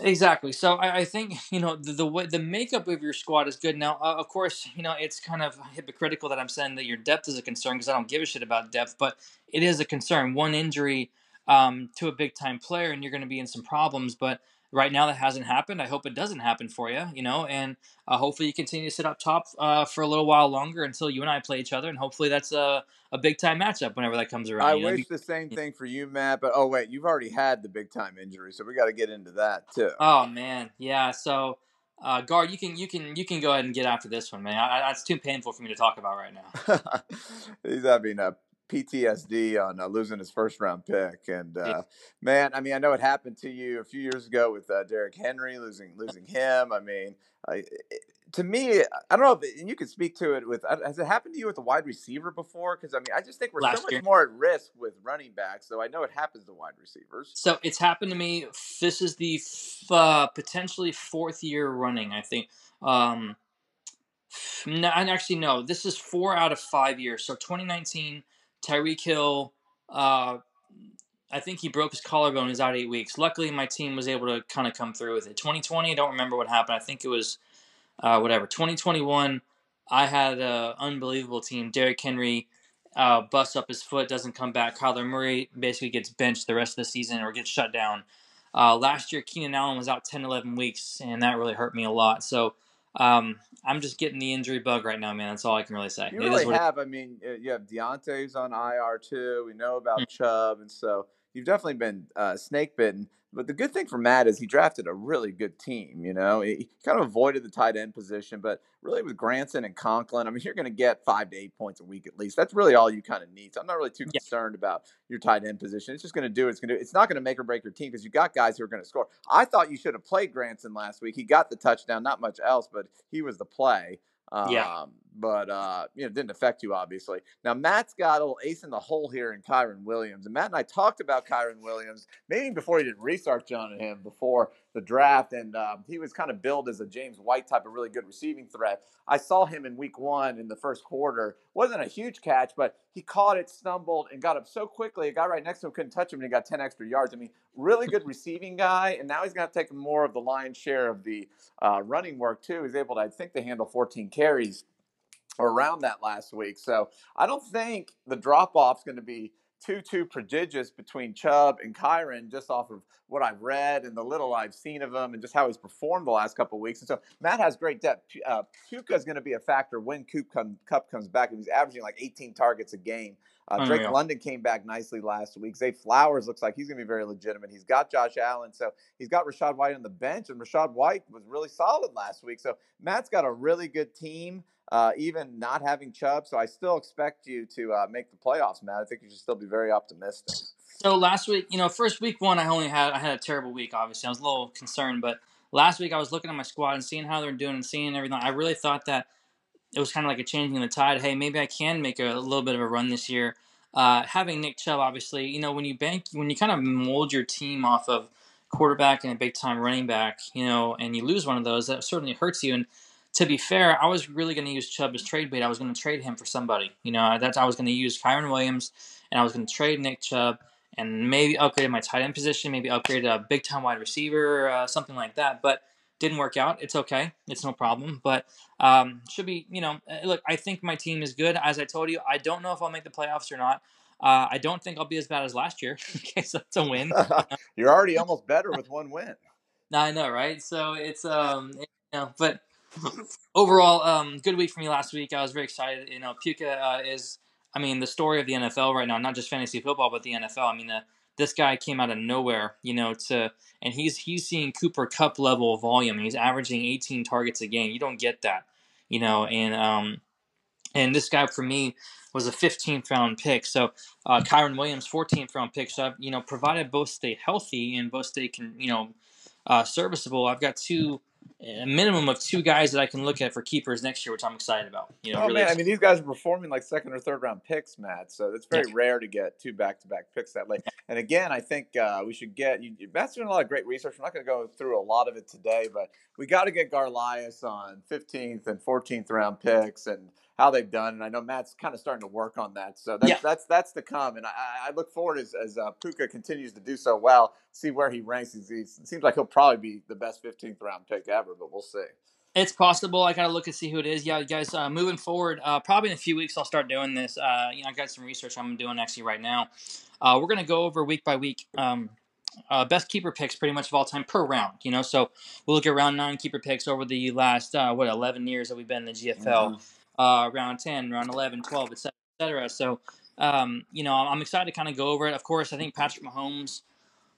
Exactly. So I, I think you know the, the way the makeup of your squad is good. Now, uh, of course, you know it's kind of hypocritical that I'm saying that your depth is a concern because I don't give a shit about depth, but it is a concern. One injury um, to a big time player, and you're going to be in some problems. But right now, that hasn't happened. I hope it doesn't happen for you. You know, and uh, hopefully you continue to sit up top uh, for a little while longer until you and I play each other, and hopefully that's a a big time matchup whenever that comes around. I you know? wish the same thing for you, Matt. But oh wait, you've already had the big time injury, so we got to get into that too. Oh man, yeah. So. Uh, guard, you can you can you can go ahead and get after this one, man. I, I, it's too painful for me to talk about right now. He's having a PTSD on uh, losing his first round pick, and uh, man, I mean, I know it happened to you a few years ago with uh, Derrick Henry losing losing him. I mean, I, to me, I don't know if you can speak to it with. Has it happened to you with a wide receiver before? Because I mean, I just think we're Last so much year. more at risk with running backs. So I know it happens to wide receivers. So it's happened to me. This is the f- uh, potentially fourth year running. I think. Um, no, and actually, no. This is four out of five years. So 2019, Tyreek Hill. Uh, I think he broke his collarbone. He's out eight weeks. Luckily, my team was able to kind of come through with it. 2020, I don't remember what happened. I think it was uh, whatever. 2021, I had an unbelievable team. Derrick Henry uh, busts up his foot, doesn't come back. Kyler Murray basically gets benched the rest of the season or gets shut down. Uh, last year, Keenan Allen was out 10, 11 weeks, and that really hurt me a lot. So um, I'm just getting the injury bug right now, man. That's all I can really say. You really have. It, I mean, uh, you have Diontae's on IR too. We know about mm-hmm. Chubb, and so you've definitely been uh, snake bitten. But the good thing for Matt is he drafted a really good team. You know, he kind of avoided the tight end position, but really with Granson and Conklin, I mean, you're going to get five to eight points a week at least. That's really all you kind of need. So I'm not really too yeah. concerned about your tight end position. It's just going to do it's going to. It's not going to make or break your team because you got guys who are going to score. I thought you should have played Granson last week. He got the touchdown, not much else, but he was the play. Um, yeah. But uh, you know, didn't affect you obviously. Now Matt's got a little ace in the hole here in Kyren Williams, and Matt and I talked about Kyren Williams maybe before he did research on him before the draft, and um, he was kind of billed as a James White type of really good receiving threat. I saw him in Week One in the first quarter. wasn't a huge catch, but he caught it, stumbled, and got up so quickly. A guy right next to him couldn't touch him, and he got ten extra yards. I mean, really good receiving guy, and now he's going to take more of the lion's share of the uh, running work too. He's able to, I think, to handle 14 carries around that last week. So I don't think the drop off is going to be too too prodigious between Chubb and Kyren just off of what I've read and the little I've seen of him and just how he's performed the last couple of weeks. And so Matt has great depth. Uh, Puka is going to be a factor when Coop come, Kupp comes back. and He's averaging like 18 targets a game. Uh, Drake oh, yeah. London came back nicely last week. Zay Flowers looks like he's going to be very legitimate. He's got Josh Allen, so he's got Rachaad White on the bench, and Rachaad White was really solid last week. So Matt's got a really good team uh, even not having Chubb. So I still expect you to uh, make the playoffs, Matt. I think you should still be very optimistic. So last week, you know, first week one, I only had I had a terrible week. Obviously, I was a little concerned, but last week I was looking at my squad and seeing how they're doing and seeing everything. I really thought that it was kind of like a changing the tide. Hey, maybe I can make a, a little bit of a run this year. Uh, having Nick Chubb, obviously, you know, when you bank, when you kind of mold your team off of quarterback and a big time running back, you know, and you lose one of those, that certainly hurts you. And to be fair, I was really going to use Chubb as trade bait. I was going to trade him for somebody. You know, that's I was going to use Kyren Williams, and I was going to trade Nick Chubb, and maybe upgrade my tight end position, maybe upgrade a big time wide receiver, uh, something like that. But didn't work out. It's okay. It's no problem. But um, should be, you know, uh, look. I think my team is good. As I told you, I don't know if I'll make the playoffs or not. Uh, I don't think I'll be as bad as last year. okay, so that's a win. You're already almost better with one win. No, I know, right? So it's um, you know, but overall, um, good week for me last week. I was very excited. You know, Puka uh, is, I mean, the story of the NFL right now, not just fantasy football, but the NFL. I mean, uh, this guy came out of nowhere, you know, to and he's he's seeing Cooper Kupp level volume. He's averaging 18 targets a game. You don't get that, you know, and um, and this guy for me was a 15th round pick. So uh, Kyren Williams, 14th round pick. So I've, you know, provided both stay healthy and both stay can, you know, uh, serviceable. I've got two a minimum of two guys that I can look at for keepers next year, which I'm excited about. You know, oh really man, I mean these guys are performing like second or third round picks, Matt. So it's very yeah. rare to get two back to back picks that late. And again, I think uh, we should get you. Matt's doing a lot of great research. I'm not going to go through a lot of it today, but we got to get Garlias on 15th and 14th round picks and how they've done. And I know Matt's kind of starting to work on that. So that's yeah. that's that's to come. And I, I look forward as as uh, Puka continues to do so well, see where he ranks. He's, he's, it seems like he'll probably be the best 15th round pick ever, but we'll see. It's possible. I gotta look and see who it is. Yeah, guys. Uh, moving forward, uh, probably in a few weeks, I'll start doing this. Uh, you know, I got some research I'm doing actually right now. Uh, we're gonna go over week by week. Um, uh, best keeper picks pretty much of all time per round. You know, so we'll look at round nine keeper picks over the last uh, what eleven years that we've been in the GFL. Mm-hmm uh, round 10, round 11, 12, etc. Et so, um, you know, I'm excited to kind of go over it. Of course, I think Patrick Mahomes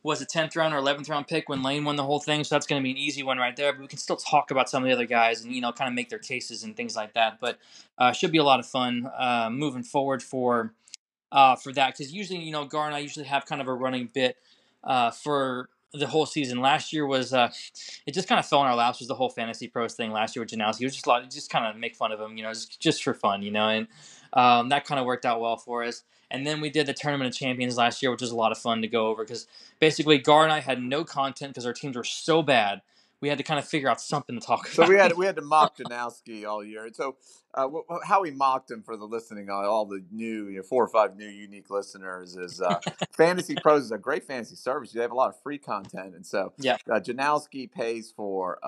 was a 10th round or 11th round pick when Lane won the whole thing, so that's going to be an easy one right there. But we can still talk about some of the other guys and, you know, kind of make their cases and things like that. But uh, should be a lot of fun uh, moving forward for uh, for that because usually, you know, Gar and I usually have kind of a running bit uh, for the whole season. Last year was uh, it just kind of fell in our laps. Was the whole fantasy pros thing last year with Janowski. It was just a lot, just kind of make fun of him, you know, just, just for fun, you know, and um, that kind of worked out well for us. And then we did the tournament of champions last year, which was a lot of fun to go over because basically Gar and I had no content because our teams were so bad we had to kind of figure out something to talk about. So we had we had to mock Janowski all year. And so uh, how we mocked him for the listening, all the new you know, four or five new unique listeners is uh, Fantasy Pros is a great fantasy service. They have a lot of free content, and so yeah, uh, Janowski pays for.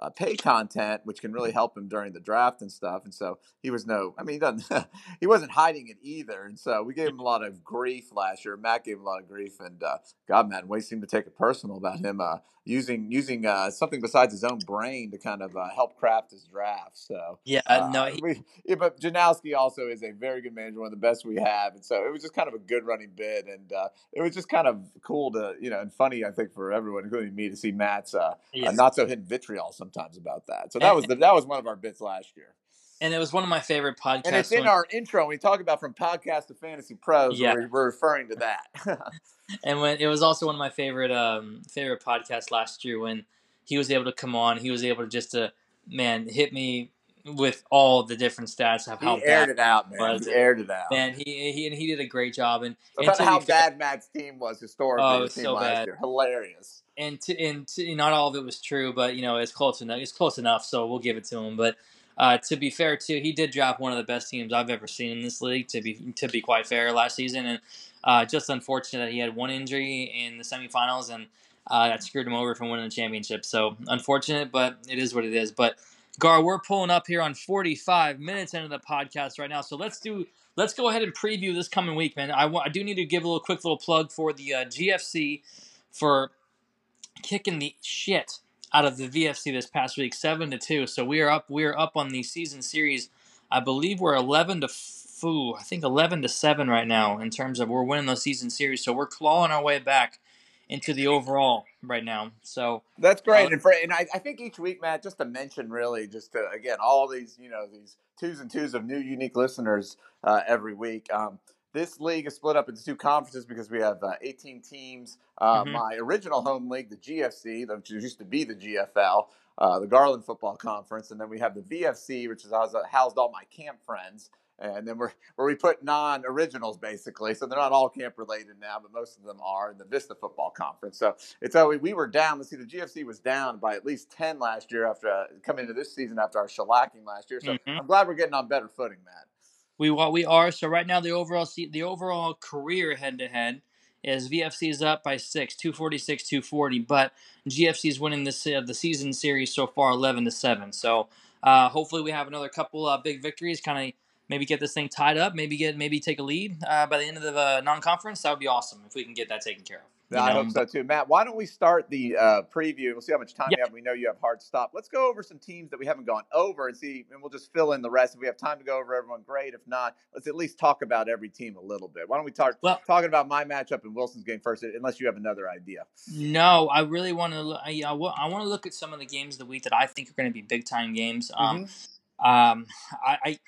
Uh, uh, pay content, which can really help him during the draft and stuff. And so he was no, I mean, he doesn't, he wasn't hiding it either. And so we gave him a lot of grief last year. Matt gave him a lot of grief, and uh, God, man, we seemed to take it personal about him uh, using using uh, something besides his own brain to kind of uh, help craft his draft. So yeah, no, he... we, yeah, but Janowski also is a very good manager, one of the best we have, and so it was just kind of a good running bid, and uh, it was just kind of cool to you know and funny I think for everyone, including me, to see Matt's yes. not so hidden vitriol sometimes about that. So that was the, that was one of our bits last year. And it was one of my favorite podcasts. And it's in when, our intro. We talk about from podcast to fantasy pros. Yeah. We're, we're referring to that. and when it was also one of my favorite um, favorite podcasts last year when he was able to come on. He was able to just to man hit me with all the different stats of how he aired bad it out, man. was He aired it out. man he he and he did a great job and, About how be fair- bad Matt's team was historically. Oh, was so bad. year. Hilarious. and to, and to, not all of it was true, but you know it's close enough. It's close enough, so we'll give it to him. But uh, to be fair, too, he did drop one of the best teams I've ever seen in this league. To be to be quite fair, last season, and uh, just unfortunate that he had one injury in the semifinals, and uh, that screwed him over from winning the championship. So unfortunate, but it is what it is. But Gar, we're pulling up here on 45 minutes into the podcast right now, so let's do. Let's go ahead and preview this coming week, man. I, I do need to give a little quick little plug for the uh, GFC for kicking the shit out of the VFC this past week, seven to two. So we are up. We are up on the season series. I believe we're eleven to foo. I think eleven to seven right now in terms of we're winning those season series. So we're clawing our way back into the overall right now. So That's great, Uh, and for, and I, I think each week, Matt, just to mention, really, just to again, all these you know these twos and twos of new unique listeners uh, every week. Um, this league is split up into two conferences because we have uh, 18 teams. Uh, Mhm. My original home league, the GFC, which used to be the GFL, uh, the Garland Football Conference, and then we have the VFC, which is housed all my camp friends. And then we're where we put non-originals basically, so they're not all camp related now, but most of them are in the Vista Football Conference. So it's uh, we, we were down. Let's see, the GFC was down by at least ten last year after uh, coming into this season after our shellacking last year. So Mhm. I'm glad we're getting on better footing, Matt. we what we are. So right now the overall the overall career head to head is VFC is up by six, 246, 240, but GFC is winning this uh, the season series so far, eleven to seven. So uh, hopefully we have another couple uh, big victories, kind of maybe get this thing tied up, maybe get maybe take a lead uh, by the end of the uh, non-conference. That would be awesome if we can get that taken care of. Yeah, I hope so too, Matt. Why don't we start the uh, preview? We'll see how much time Yeah. you have. We know you have hard stop. Let's go over some teams that we haven't gone over and see, and we'll just fill in the rest. If we have time to go over everyone, great. If not, let's at least talk about every team a little bit. Why don't we talk Well- talking about my matchup and Wilson's game first, unless you have another idea. No, I really want to. I, I, I want to look at some of the games of the week that I think are going to be big time games. Um, um, I, I,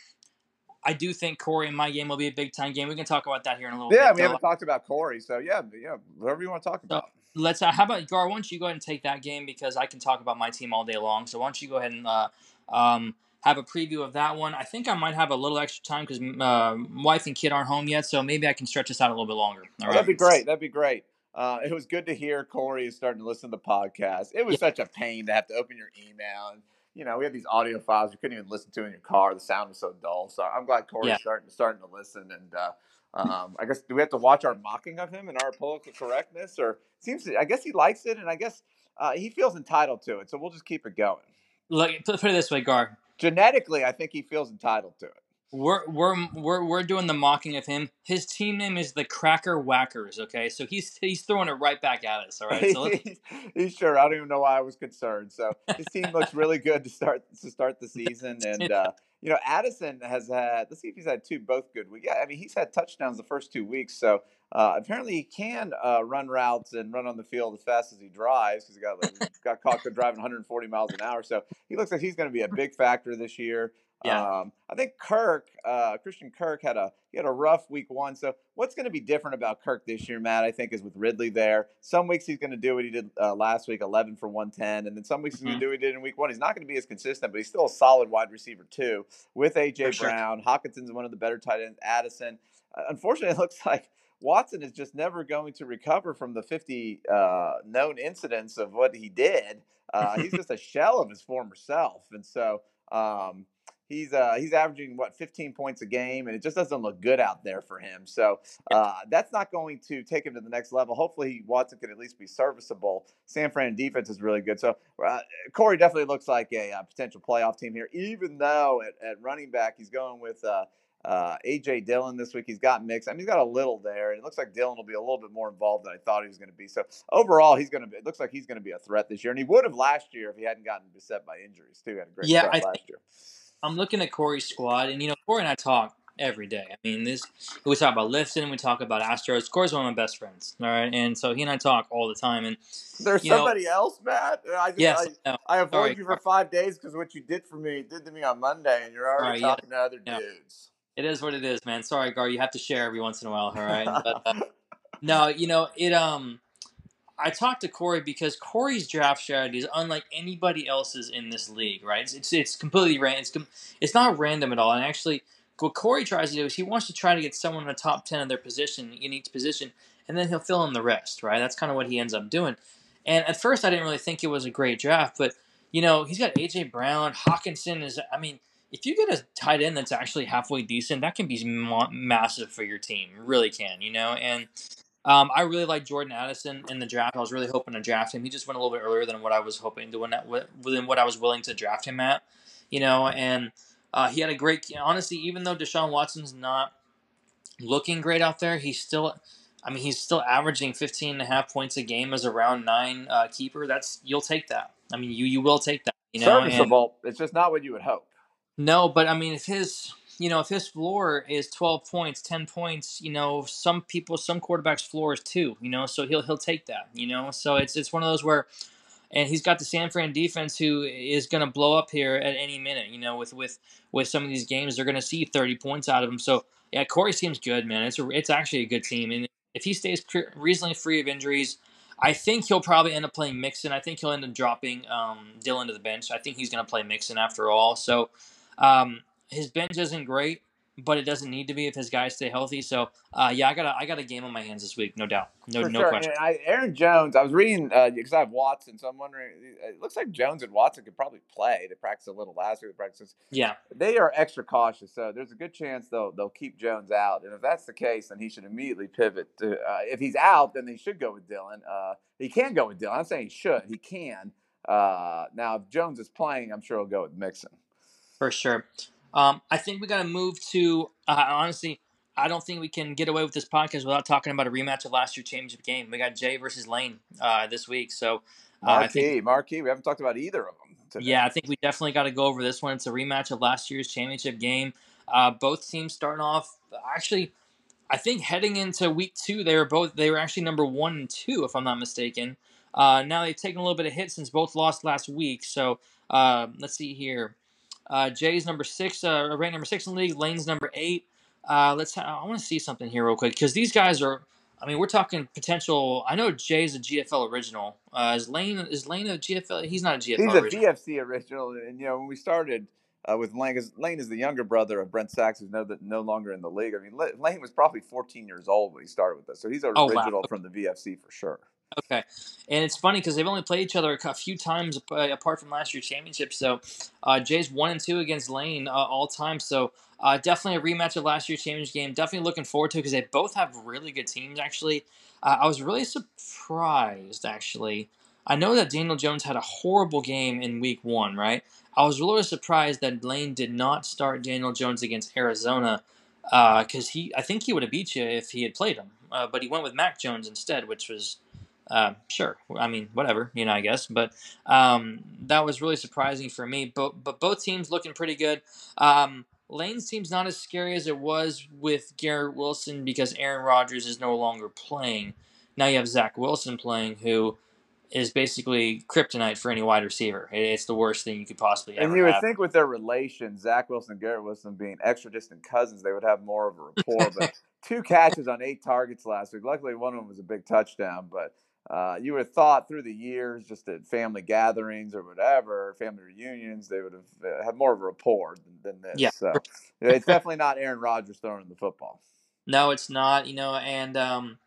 I do think Corey in my game will be a big time game. We can talk about that here in a little Yeah, bit. Yeah, we though. haven't talked about Corey, so yeah, yeah, whatever you want to talk about. Let's. Uh, how about Gar? Why don't you go ahead and take that game because I can talk about my team all day long. So why don't you go ahead and uh, um, have a preview of that one? I think I might have a little extra time because uh, wife and kid aren't home yet, so maybe I can stretch this out a little bit longer. All right? that'd be great. That'd be great. Uh, it was good to hear Corey is starting to listen to the podcast. It was such a pain to have to open your email and you know we had these audio files you couldn't even listen to in your car. The sound was so dull. So I'm glad Corey's Yeah. starting starting to listen. And uh, um, I guess do we have to watch our mocking of him and our political correctness, or seems to, I guess he likes it, and I guess uh, he feels entitled to it. So we'll just keep it going. Look, put, put it this way, Gar. Genetically, I think he feels entitled to it. We're, we're we're we're doing the mocking of him. His team name is the Cracker Whackers. Okay, so he's he's throwing it right back at us. All right, so he's, sure. I don't even know why I was concerned. So his team looks really good to start to start the season, and uh, you know Addison has had. Let's see if he's had two both good weeks. Yeah, I mean he's had touchdowns the first two weeks. So uh, apparently he can uh, run routes and run on the field as fast as he drives because he got like, got caught driving 140 miles an hour. So he looks like he's going to be a big factor this year. Yeah. Um, I think Kirk, uh, Christian Kirk had a he had a rough week one. So what's going to be different about Kirk this year, Matt? I think is with Ridley there. Some weeks he's going to do what he did uh, last week, eleven for one ten, and then some weeks he's going to do what he did in week one. He's not going to be as consistent, but he's still a solid wide receiver too. With AJ For sure. Brown, Hockenson's one of the better tight ends. Addison, uh, unfortunately, it looks like. Watson is just never going to recover from the 50 uh, known incidents of what he did. Uh, he's just a shell of his former self, and so um, he's uh, he's averaging what 15 points a game, and it just doesn't look good out there for him. So uh, that's not going to take him to the next level. Hopefully, Watson can at least be serviceable. San Fran defense is really good. So uh, Corey definitely looks like a, uh potential playoff team here, even though at, at running back he's going with. Uh, uh, AJ Dillon this week, he's got mixed. I mean, he's got a little there, and it looks like Dillon will be a little bit more involved than I thought he was going to be. So overall, he's going to be. It looks like he's going to be a threat this year, and he would have last year if he hadn't gotten beset by injuries too. He had a great Yeah, I last year. I'm looking at Corey's squad, and you know Corey and I talk every day. I mean, this we talk about Lifton, we talk about Astros. Corey's one of my best friends. All right, and so he and I talk all the time. And There's you know- somebody else, Matt. I just, yes, I, no, I avoid Sorry. you for five days because what you did for me did to me on Monday, and you're already yeah. talking to other Yeah. dudes. it is what it is, man. Sorry, Gar, you have to share every once in a while. All right, but uh, no, you know it. Um, I talked to Corey because Corey's draft strategy is unlike anybody else's in this league, right? It's it's, it's completely random. It's, it's not random at all. And actually, what Corey tries to do is he wants to try to get someone in the top ten of their position in each position, and then he'll fill in the rest, right? That's kind of what he ends up doing. And at first, I didn't really think it was a great draft, but you know, he's got AJ Brown, Hockenson is. I mean, if you get a tight end that's actually halfway decent, that can be massive for your team. Really can, you know. And um, I really like Jordan Addison in the draft. I was really hoping to draft him. He just went a little bit earlier than what I was hoping to win within what I was willing to draft him at. You know, and uh, he had a great. Honestly, even though Deshaun Watson's not looking great out there, he's still. I mean, he's still averaging 15 and a half points a game as a round nine uh, keeper. That's you'll take that. I mean, you you will take that. You know, serviceable. And, it's just not what you would hope. No, but I mean, if his you know, if his floor is 12 points, 10 points, you know, some people, some quarterbacks' floor is two, you know, so he'll he'll take that, you know. So it's it's one of those where, and he's got the San Fran defense who is going to blow up here at any minute, you know, with with with some of these games, they're going to see 30 points out of him. So yeah, Corey seems good, man. It's a, it's actually a good team, and if he stays reasonably free of injuries. I think he'll probably end up playing Mixon. I think he'll end up dropping um, Dillon to the bench. I think he's going to play Mixon after all. So um, his bench isn't great, but it doesn't need to be if his guys stay healthy. So uh, yeah, I got a, I got a game on my hands this week, no doubt, no For no sure. question. I, Aaron Jones, I was reading because uh, I have Watson, so I'm wondering. It looks like Jones and Watson could probably play. They practiced a little last week. They practiced. Yeah, they are extra cautious, so there's a good chance they'll they'll keep Jones out. And if that's the case, then he should immediately pivot. To, uh, if he's out, then they should go with Dillon. Uh, he can go with Dillon. I'm saying he should. He can. Uh, now, if Jones is playing, I'm sure he'll go with Mixon. For sure. Um, I think we got to move to uh, honestly. I don't think we can get away with this podcast without talking about a rematch of last year's championship game. We got Jay versus Lane uh, this week, so uh, marquee, I think, marquee. We haven't talked about either of them. Today. Yeah, I think we definitely got to go over this one. It's a rematch of last year's championship game. Uh, both teams starting off actually. I think heading into week two, they were both they were actually number one and two, if I'm not mistaken. Uh, now they've taken a little bit of hit since both lost last week. So uh, let's see here. Uh, Jay's number six, uh, ranked number six in the league. Lane's number eight. Uh, let's. Ha- I want to see something here real quick because these guys are. I mean, we're talking potential. I know Jay's a GFL original. Uh, is Lane is Lane a GFL? He's not a GFL. He's original. a VFC original, and you know when we started uh, with Lane, because Lane is the younger brother of Brent Sachs, who's no, no longer in the league. I mean, Lane was probably 14 years old when he started with us, so he's an oh, original wow. from the VFC for sure. Okay, and it's funny because they've only played each other a few times apart from last year's championship. So uh, Jay's one and two against Lane uh, all time. So uh, definitely a rematch of last year's championship game. Definitely looking forward to because they both have really good teams. Actually, uh, I was really surprised. Actually, I know that Daniel Jones had a horrible game in Week One. Right, I was really surprised that Lane did not start Daniel Jones against Arizona because uh, he. I think he would have beat you if he had played him, uh, but he went with Mac Jones instead, which was uh, sure. I mean, whatever, you know, I guess. But um, that was really surprising for me. But, but both teams looking pretty good. Um, Lane's team's not as scary as it was with Garrett Wilson because Aaron Rodgers is no longer playing. Now you have Zach Wilson playing, who is basically kryptonite for any wide receiver. It's the worst thing you could possibly ever. And you would have. think with their relation, Zach Wilson and Garrett Wilson being extra distant cousins, they would have more of a rapport. but two catches on eight targets last week. Luckily, one of them was a big touchdown. But uh, you would have thought through the years, just at family gatherings or whatever, family reunions, they would have uh, had more of a rapport than, than this. Yeah. So it's definitely not Aaron Rodgers throwing the football. No, it's not. You know, and um,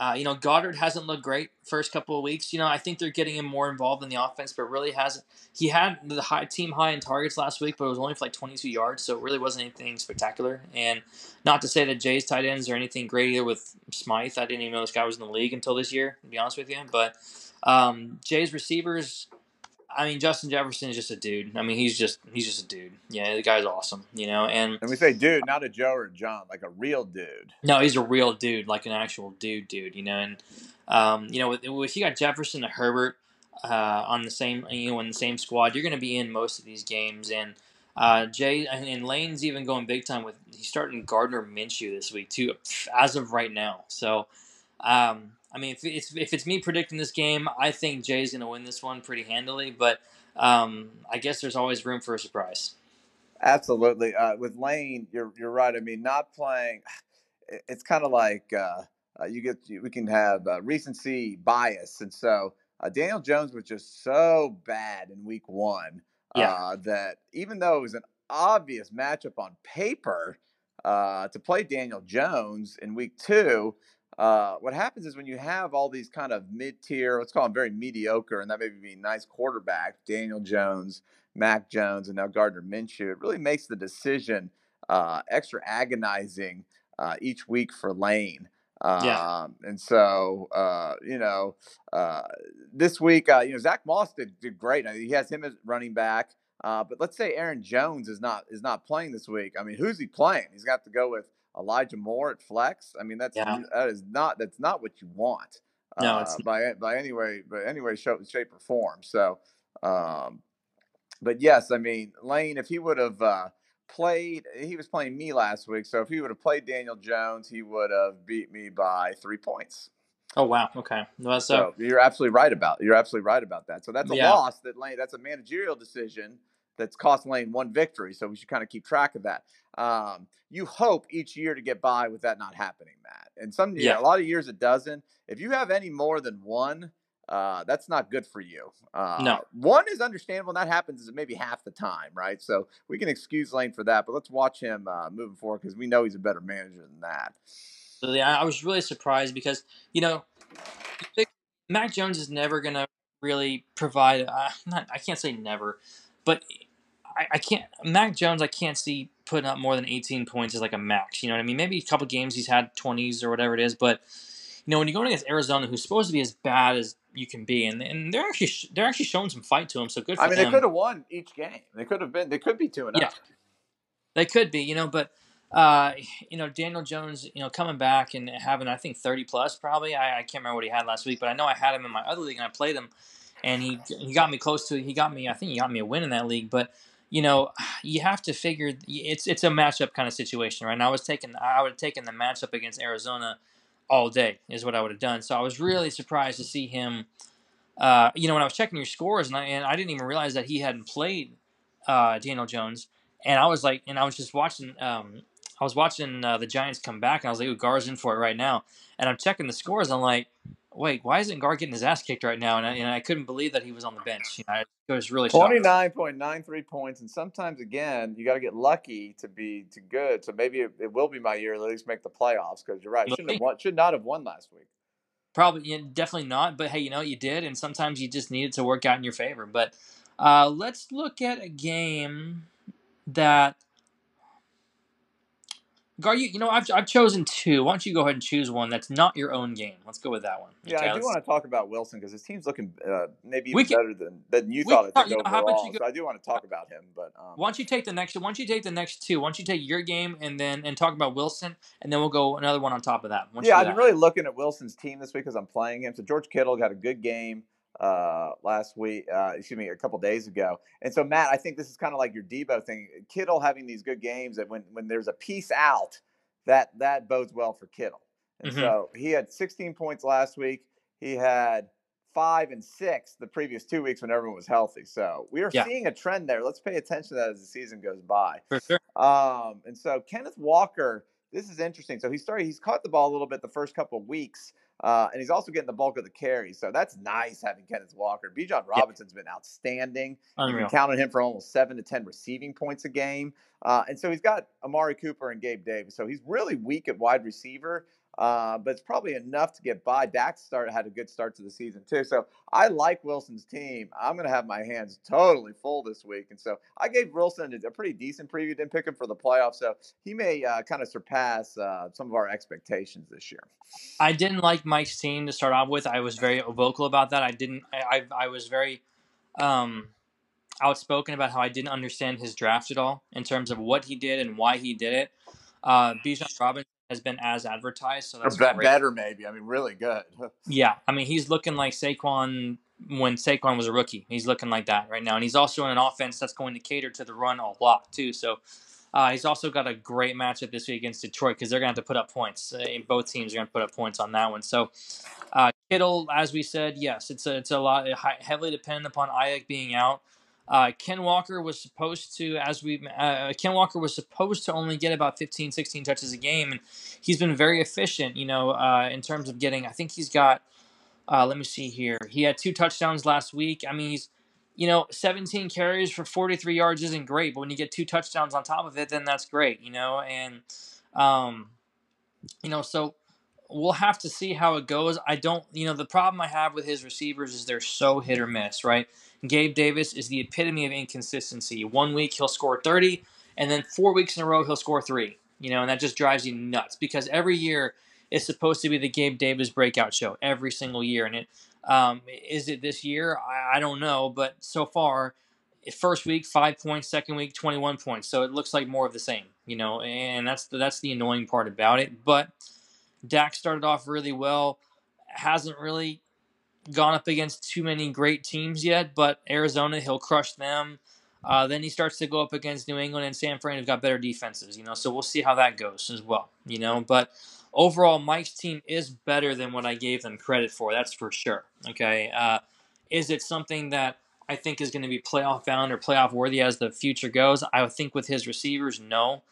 uh, you know, Goedert hasn't looked great first couple of weeks. You know, I think they're getting him more involved in the offense, but really hasn't. He had the high team high in targets last week, but it was only for like 22 yards, so it really wasn't anything spectacular. And not to say that Jay's tight ends are anything great either with Smythe. I didn't even know this guy was in the league until this year, to be honest with you. But um, Jay's receivers, I mean, Justin Jefferson is just a dude. I mean, he's just he's just a dude. Yeah, the guy's awesome, you know. And and we say dude, not a Joe or a John, like a real dude. No, he's a real dude, like an actual dude, dude. You know, and um, you know, if you got Jefferson and Herbert uh, on the same, you know, in the same squad, you're going to be in most of these games. And uh, Jay and Lane's even going big time with he's starting Gardner Minshew this week too, as of right now. So. Um, I mean, if it's if it's me predicting this game, I think Jay's going to win this one pretty handily. But um, I guess there's always room for a surprise. Absolutely. Uh, with Lane, you're you're right. I mean, not playing. It's kind of like uh, uh, you get we can have uh, recency bias, and so uh, Daniel Jones was just so bad in Week One Yeah. uh, that even though it was an obvious matchup on paper uh, to play Daniel Jones in Week Two. Uh, what happens is when you have all these kind of mid-tier, let's call them very mediocre, and that may be nice quarterback, Daniel Jones, Mac Jones, and now Gardner Minshew, it really makes the decision uh, extra agonizing uh, each week for Lane. Um, Yeah. and so uh, you know, uh, this week, uh, you know, Zach Moss did, did great. I mean, he has him as running back. Uh, but let's say Aaron Jones is not is not playing this week. I mean, who's he playing? He's got to go with Elijah Moore at flex. I mean, that's Yeah. that is not that's not what you want. No, uh, it's by by any way, by any way, shape, shape or form. So, um, but yes, I mean Lane, if he would have uh, played, he was playing me last week. So if he would have played Daniel Jones, he would have beat me by three points. Oh wow. Okay. Well, so So you're absolutely right about you're absolutely right about that. So that's a Yeah. loss that Lane. That's a managerial decision that's cost Lane one victory. So we should kind of keep track of that. Um, you hope each year to get by with that not happening, Matt. And some yeah, Yeah. a lot of years it doesn't. If you have any more than one, uh, that's not good for you. Uh, No. one is understandable, and that happens maybe half the time, right? So we can excuse Lane for that, but let's watch him uh, moving forward because we know he's a better manager than that. So, yeah, I was really surprised because you know, Mac Jones is never gonna really provide. Uh, not, I can't say never, but I, I can't. Mac Jones, I can't see putting up more than 18 points as like a max. You know what I mean? Maybe a couple games he's had 20s or whatever it is, but you know when you're going against Arizona, who's supposed to be as bad as you can be, and, and they're actually they're actually showing some fight to him. So good for I mean, them. they could have won each game. They could have been. They could be two and. Yeah. up. They could be, you know, but uh, you know, Daniel Jones, you know, coming back and having I think thirty plus probably. I, I can't remember what he had last week, but I know I had him in my other league and I played him, and he he got me close to he got me I think he got me a win in that league. But you know, you have to figure it's it's a matchup kind of situation, right? And I was taking I would have taken the matchup against Arizona all day is what I would have done. So I was really surprised to see him. Uh, you know, when I was checking your scores, and I, and I didn't even realize that he hadn't played uh, Daniel Jones and I was like, and I was just watching. Um, I was watching uh, the Giants come back, and I was like, "Ooh, Gar's in for it right now." And I'm checking the scores. I'm like, "Wait, why isn't Gar getting his ass kicked right now?" And I, and I couldn't believe that he was on the bench. You know, I was really. Twenty nine point nine three points, and sometimes again you got to get lucky to be to good. So maybe it, it will be my year to at least make the playoffs because you're right. Shouldn't have won, should not have won last week. Probably, yeah, definitely not. But hey, you know, you did, and sometimes you just need it to work out in your favor. But uh, let's look at a game that. Gar, you, you know, I've, I've chosen two. Why don't you go ahead and choose one that's not your own game? Let's go with that one. Yeah, Okay, I do let's- want to talk about Wilson because his team's looking uh, maybe even can- better than than you thought can it talk- did you know, how about you go- so I do want to talk about him, but um, Why don't you take the next? Why don't you take the next two? Why don't you take your game and then and talk about Wilson, and then we'll go another one on top of that. Yeah, I've been really looking at Wilson's team this week because I'm playing him. So George Kittle got a good game uh, last week. Uh, excuse me, a couple days ago. And so Matt, I think this is kind of like your Debo thing. Kittle having these good games that when when there's a piece out, that that bodes well for Kittle. And Mhm. so he had 16 points last week. He had five and six the previous two weeks when everyone was healthy. So we are Yeah. seeing a trend there. Let's pay attention to that as the season goes by. for sure. Um, and so Kenneth Walker, this is interesting. So he started, he's caught the ball a little bit the first couple of weeks, uh, and he's also getting the bulk of the carries. So that's nice having Kenneth Walker. Bijan Robinson's been outstanding. You Unreal. can count on him for almost seven to ten receiving points a game. Uh, and so he's got Amari Cooper and Gabe Davis. So he's really weak at wide receiver. Uh, but it's probably enough to get by. Dax started had a good start to the season too, so I like Wilson's team. I'm going to have my hands totally full this week, and so I gave Wilson a pretty decent preview. Didn't pick him for the playoffs, so he may uh, kind of surpass uh, some of our expectations this year. I didn't like Mike's team to start off with. I was very vocal about that. I didn't. I I, I was very um, outspoken about how I didn't understand his draft at all in terms of what he did and why he did it. Uh, Bijan Robinson has been as advertised, so that's be- great. better, maybe. I mean, really good. Yeah, I mean he's looking like Saquon when Saquon was a rookie. He's looking like that right now, and he's also in an offense that's going to cater to the run a lot too. So uh, he's also got a great matchup this week against Detroit because they're going to have to put up points. Uh, both teams are going to put up points on that one. So uh, Kittle, as we said, yes, it's a, it's a lot heavily dependent upon Aiyuk being out. Uh, Ken Walker was supposed to, as we, uh, Ken Walker was supposed to only get about 15, 16 touches a game, and he's been very efficient. You know, uh, in terms of getting, I think he's got. Uh, let me see here. He had two touchdowns last week. I mean, he's, you know, 17 carries for 43 yards isn't great, but when you get two touchdowns on top of it, then that's great. You know, and um, you know, so we'll have to see how it goes. I don't, you know, the problem I have with his receivers is they're so hit or miss, right? Gabe Davis is the epitome of inconsistency. One week he'll score 30, and then four weeks in a row he'll score three, you know, and that just drives you nuts because every year is supposed to be the Gabe Davis breakout show every single year. And it, um, is it this year? I, I don't know, but so far, first week five points, second week 21 points. So it looks like more of the same, you know, and that's the, that's the annoying part about it. But Dak started off really well. Hasn't really gone up against too many great teams yet, but Arizona, he'll crush them. Uh, then he starts to go up against New England and San Fran, who've got better defenses, you know. So we'll see how that goes as well, you know. But overall, Mike's team is better than what I gave them credit for. That's for sure. Okay, uh, is it something that I think is going to be playoff bound or playoff worthy as the future goes? I think with his receivers, no,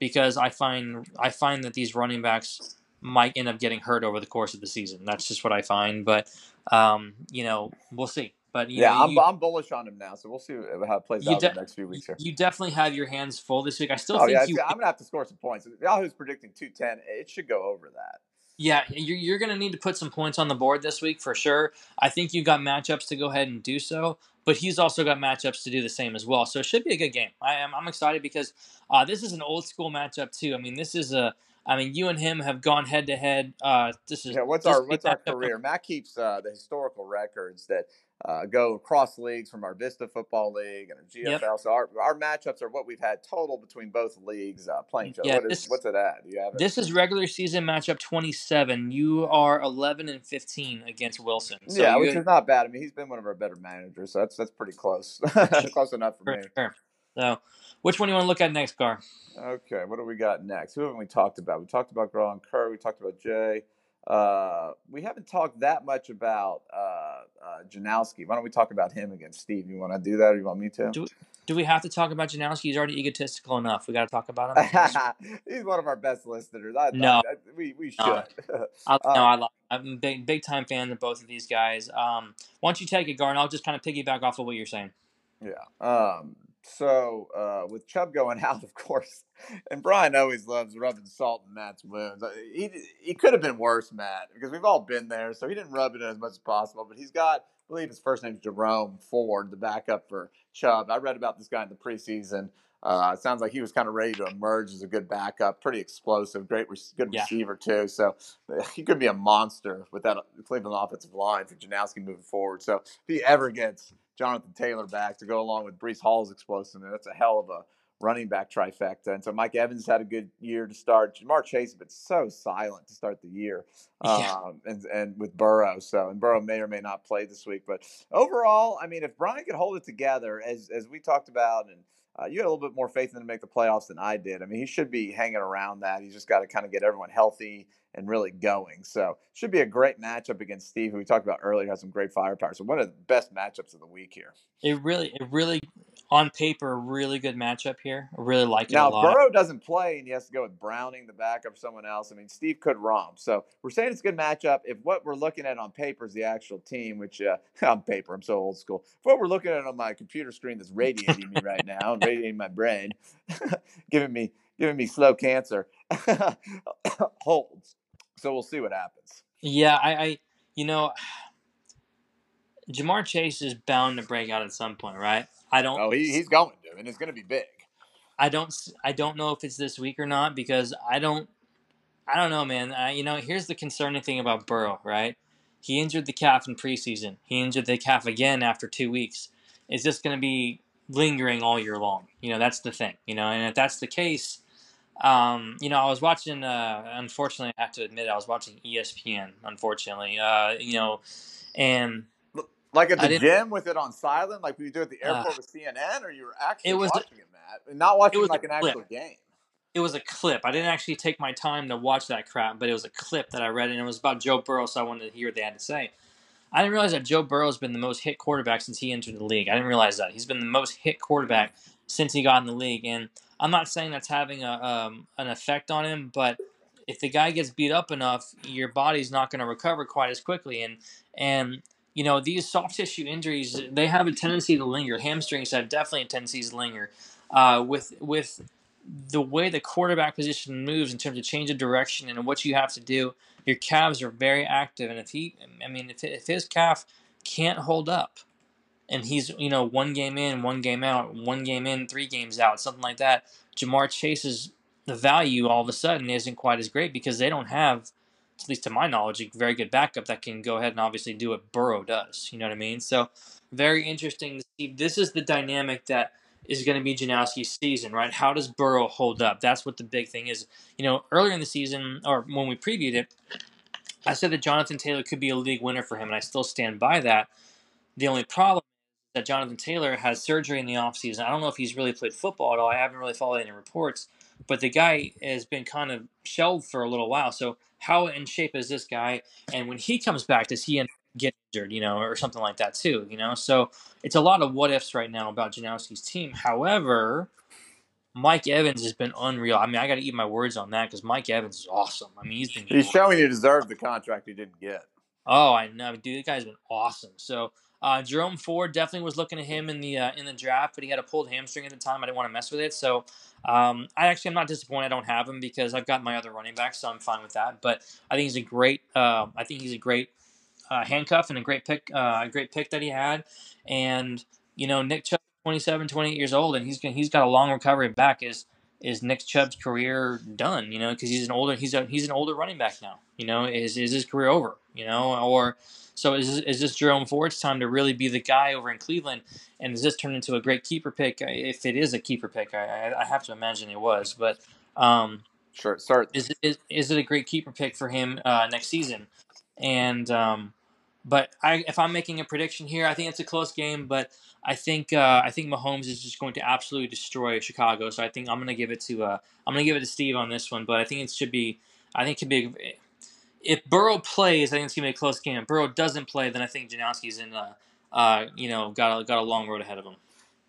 because I find I find that these running backs might end up getting hurt over the course of the season. That's just what I find. But um, you know, we'll see. But yeah, know, I'm, you, I'm bullish on him now, so we'll see how it plays out de- in the next few weeks here. You definitely have your hands full this week. I still oh, think yeah, you. I'm gonna have to score some points. Yahoo's predicting 210. It should go over that. Yeah, you're, you're going to need to put some points on the board this week for sure. I think you've got matchups to go ahead and do so, but he's also got matchups to do the same as well. So it should be a good game. I am I'm excited because uh, this is an old school matchup too. I mean, this is a I mean, you and him have gone head to head. Uh, this is yeah. What's our what's our career? Matt keeps uh, the historical records that uh, go across leagues from our Vista Football League and our GFL. Yep. So our, our matchups are what we've had total between both leagues uh, playing each other. Yeah, what is, this, what's it at? Do you have it? This is regular season matchup 27. You are 11 and 15 against Wilson. So yeah, which is not bad. I mean, he's been one of our better managers, so that's that's pretty close. close enough for, for me. Sure. So, which one do you want to look at next, Gar? Okay, what do we got next? Who haven't we talked about? We talked about Gron Kerr. We talked about Jay. Uh, we haven't talked that much about uh, uh, Janowski. Why don't we talk about him against Steve? You want to do that, or you want me to? Do we, do we have to talk about Janowski? He's already egotistical enough. We got to talk about him. He's one of our best listeners. I, no, I, we we should. No, I, no, I love. I'm a big big time fan of both of these guys. Um, why don't you take it, Gar? I'll just kind of piggyback off of what you're saying. Yeah. Um, so uh, with Chubb going out, of course, and Brian always loves rubbing salt in Matt's wounds. Uh, he he could have been worse, Matt, because we've all been there. So he didn't rub it in as much as possible. But he's got, I believe his first name is Jerome Ford, the backup for Chubb. I read about this guy in the preseason. Uh, it sounds like he was kind of ready to emerge as a good backup, pretty explosive, great, good yeah. receiver too. So uh, he could be a monster with that Cleveland offensive line for Janowski moving forward. So if he ever gets Jonathan Taylor back to go along with Breece Hall's explosiveness. That's a hell of a running back trifecta. And so Mike Evans had a good year to start. Ja'Marr Chase has been so silent to start the year, yeah. um, and and with Burrow. So and Burrow may or may not play this week, but overall, I mean, if Brian could hold it together, as as we talked about, and uh, you had a little bit more faith in him to make the playoffs than I did. I mean, he should be hanging around that. He's just got to kind of get everyone healthy and really going. So should be a great matchup against Steve, who we talked about earlier, has some great firepower. So one of the best matchups of the week here. It really, it really, on paper, a really good matchup here. I really like it now, a lot. Burrow doesn't play, and he has to go with Browning, the backup, someone else. I mean, Steve could romp. So we're saying it's a good matchup. If what we're looking at on paper is the actual team, which uh, on paper, I'm so old school. If what we're looking at on my computer screen that's radiating me right now and radiating my brain, giving me giving me slow cancer, holds so we'll see what happens. Yeah, I, I you know, Ja'Marr Chase is bound to break out at some point, right? I don't. Oh, he, he's going to, and it's going to be big. I don't. I don't know if it's this week or not because I don't. I don't know, man. Uh, you know, here's the concerning thing about Burrow, right? He injured the calf in preseason. He injured the calf again after two weeks. Is this going to be lingering all year long? You know, that's the thing. You know, and if that's the case, um, you know, I was watching. Uh, unfortunately, I have to admit, I was watching ESPN. Unfortunately, uh, you know, and like at the gym with it on silent, like we do at the airport uh, with CNN, or you were actually it was watching it, Matt, and not watching like an actual game. It was a clip. I didn't actually take my time to watch that crap, but it was a clip that I read, and it was about Joe Burrow, so I wanted to hear what they had to say. I didn't realize that Joe Burrow has been the most hit quarterback since he entered the league. I didn't realize that he's been the most hit quarterback since he got in the league, and I'm not saying that's having a um, an effect on him, but if the guy gets beat up enough, your body's not going to recover quite as quickly, and and you know these soft tissue injuries they have a tendency to linger. Hamstrings have definitely a tendency to linger. Uh, with with the way the quarterback position moves in terms of change of direction and what you have to do, your calves are very active. And if he, I mean, if, if his calf can't hold up, and he's you know one game in, one game out, one game in, three games out, something like that, Ja'Marr Chase's the value all of a sudden isn't quite as great because they don't have, at least to my knowledge, a very good backup that can go ahead and obviously do what Burrow does. You know what I mean? So very interesting to see. This is the dynamic that is going to be Janowski's season, right? How does Burrow hold up? That's what the big thing is. You know, earlier in the season, or when we previewed it, I said that Jonathan Taylor could be a league winner for him, and I still stand by that. The only problem that Jonathan Taylor has surgery in the offseason. I don't know if he's really played football at all. I haven't really followed any reports, but the guy has been kind of shelved for a little while. So, how in shape is this guy? And when he comes back, does he get injured, you know, or something like that too, you know? So it's a lot of what ifs right now about Janowski's team. However, Mike Evans has been unreal. I mean, I got to eat my words on that because Mike Evans is awesome. I mean, he's been. He's showing he deserved the contract he didn't get. Oh, I know, dude. The guy's been awesome. So uh, Jerome Ford definitely was looking at him in the uh, in the draft, but he had a pulled hamstring at the time. I didn't want to mess with it, so um, I actually am not disappointed. I don't have him because I've got my other running back, so I'm fine with that. But I think he's a great. Uh, I think he's a great uh, handcuff and a great pick, uh, a great pick that he had. And you know, Nick Chubb, 27, 28 years old, and he's he's got a long recovery back. Is is Nick Chubb's career done? You know, because he's an older he's a he's an older running back now. You know, is is his career over? You know, or so is is this Jerome Ford's time to really be the guy over in Cleveland? And does this turn into a great keeper pick? If it is a keeper pick, I, I have to imagine it was, but. Um, Sure, start. Is, is, is it a great keeper pick for him uh, next season? And um, but I, if I'm making a prediction here, I think it's a close game. But I think uh, I think Mahomes is just going to absolutely destroy Chicago. So I think I'm going to give it to uh, I'm going to give it to Steve on this one. But I think it should be I think it could be if Burrow plays, I think it's going to be a close game. If Burrow doesn't play, then I think Janowski's in uh, uh, you know got a, got a long road ahead of him.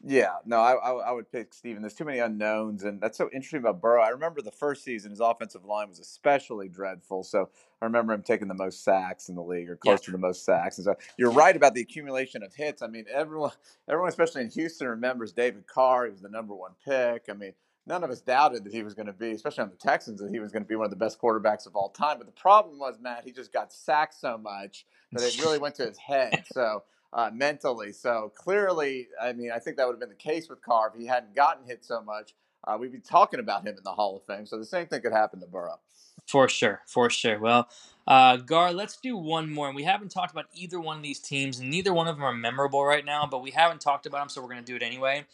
Yeah, no, I, I, I would pick Steven. There's too many unknowns, and that's so interesting about Burrow. I remember the first season, his offensive line was especially dreadful. So I remember him taking the most sacks in the league, or close yeah. to the most sacks. And so you're right about the accumulation of hits. I mean, everyone, everyone, especially in Houston, remembers David Carr. He was the number one pick. I mean, none of us doubted that he was going to be, especially on the Texans, that he was going to be one of the best quarterbacks of all time. But the problem was, Matt, he just got sacked so much that it really went to his head. So uh, mentally. So clearly, I mean, I think that would have been the case with Carr if he hadn't gotten hit so much. Uh, we'd be talking about him in the Hall of Fame. So the same thing could happen to Burrow. For sure, for sure. Well, uh, Gar, let's do one more. And we haven't talked about either one of these teams, and neither one of them are memorable right now, but we haven't talked about them, so we're going to do it anyway.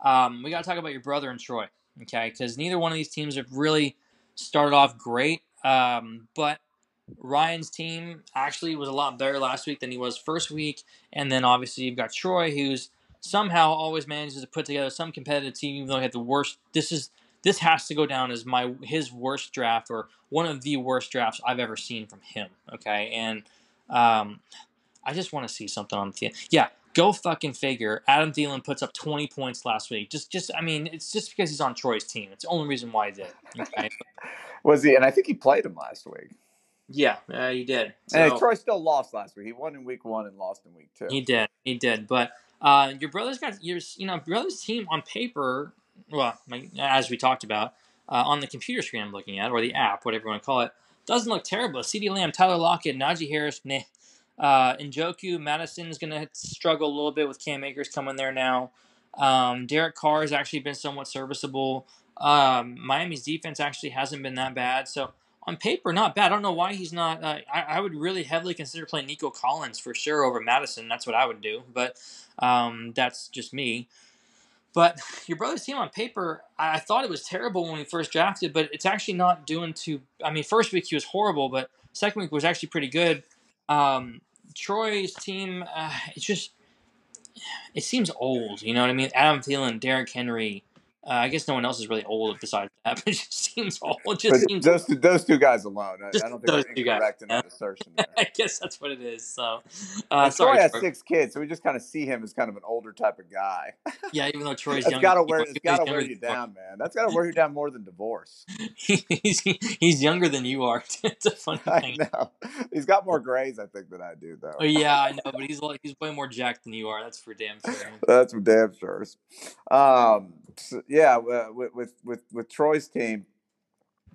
Um, we got to talk about your brother and Troy, okay? Because neither one of these teams have really started off great, um, but Ryan's team actually was a lot better last week than he was first week. And then obviously you've got Troy, who's somehow always manages to put together some competitive team, even though he had the worst. This is this has to go down as my his worst draft or one of the worst drafts I've ever seen from him. Okay, and um, I just want to see something on the. Yeah, go fucking figure. Adam Thielen puts up 20 points last week. Just, just I mean, it's just because he's on Troy's team. It's the only reason why he did. Okay? Was he? And I think he played him last week. Yeah, uh, he did. So, and Troy still lost last week. He won in week one and lost in week two. He did. He did. But uh, your brother's got your, you know, brother's team on paper. Well, as we talked about uh, on the computer screen I'm looking at, or the app, whatever you want to call it, doesn't look terrible. CeeDee Lamb, Tyler Lockett, Najee Harris, nah. Uh, Njoku, is going to struggle a little bit with Cam Akers coming there now. Um, Derek Carr has actually been somewhat serviceable. Um, Miami's defense actually hasn't been that bad. So on paper, not bad. I don't know why he's not. Uh, I, I, would really heavily consider playing Nico Collins for sure over Madison. That's what I would do, but um, that's just me. But your brother's team on paper, I, I thought it was terrible when we first drafted, but it's actually not doing too. I mean, first week he was horrible, but second week was actually pretty good. Um, Troy's team, uh, it's just it seems old. You know what I mean? Adam Thielen, Derrick Henry, Uh, I guess no one else is really old besides that, but it just seems old. It just But seems those two, those two guys alone, I, Just I don't think those two guys, in yeah. assertion. I guess that's what it is. So, uh, sorry, Troy has Troy. six kids, so we just kind of see him as kind of an older type of guy. Yeah, even though Troy's That's younger, got to you wear it's got to wear you down, man. That's got to wear you down more than divorce. he's he's younger than you are. it's a funny I thing. know he's got more grays, I think, than I do, though. Oh, yeah, I know, but he's like he's way more jacked than you are. That's for damn sure. That's for damn sure. Um, so, yeah, uh, with, with with with Troy's team,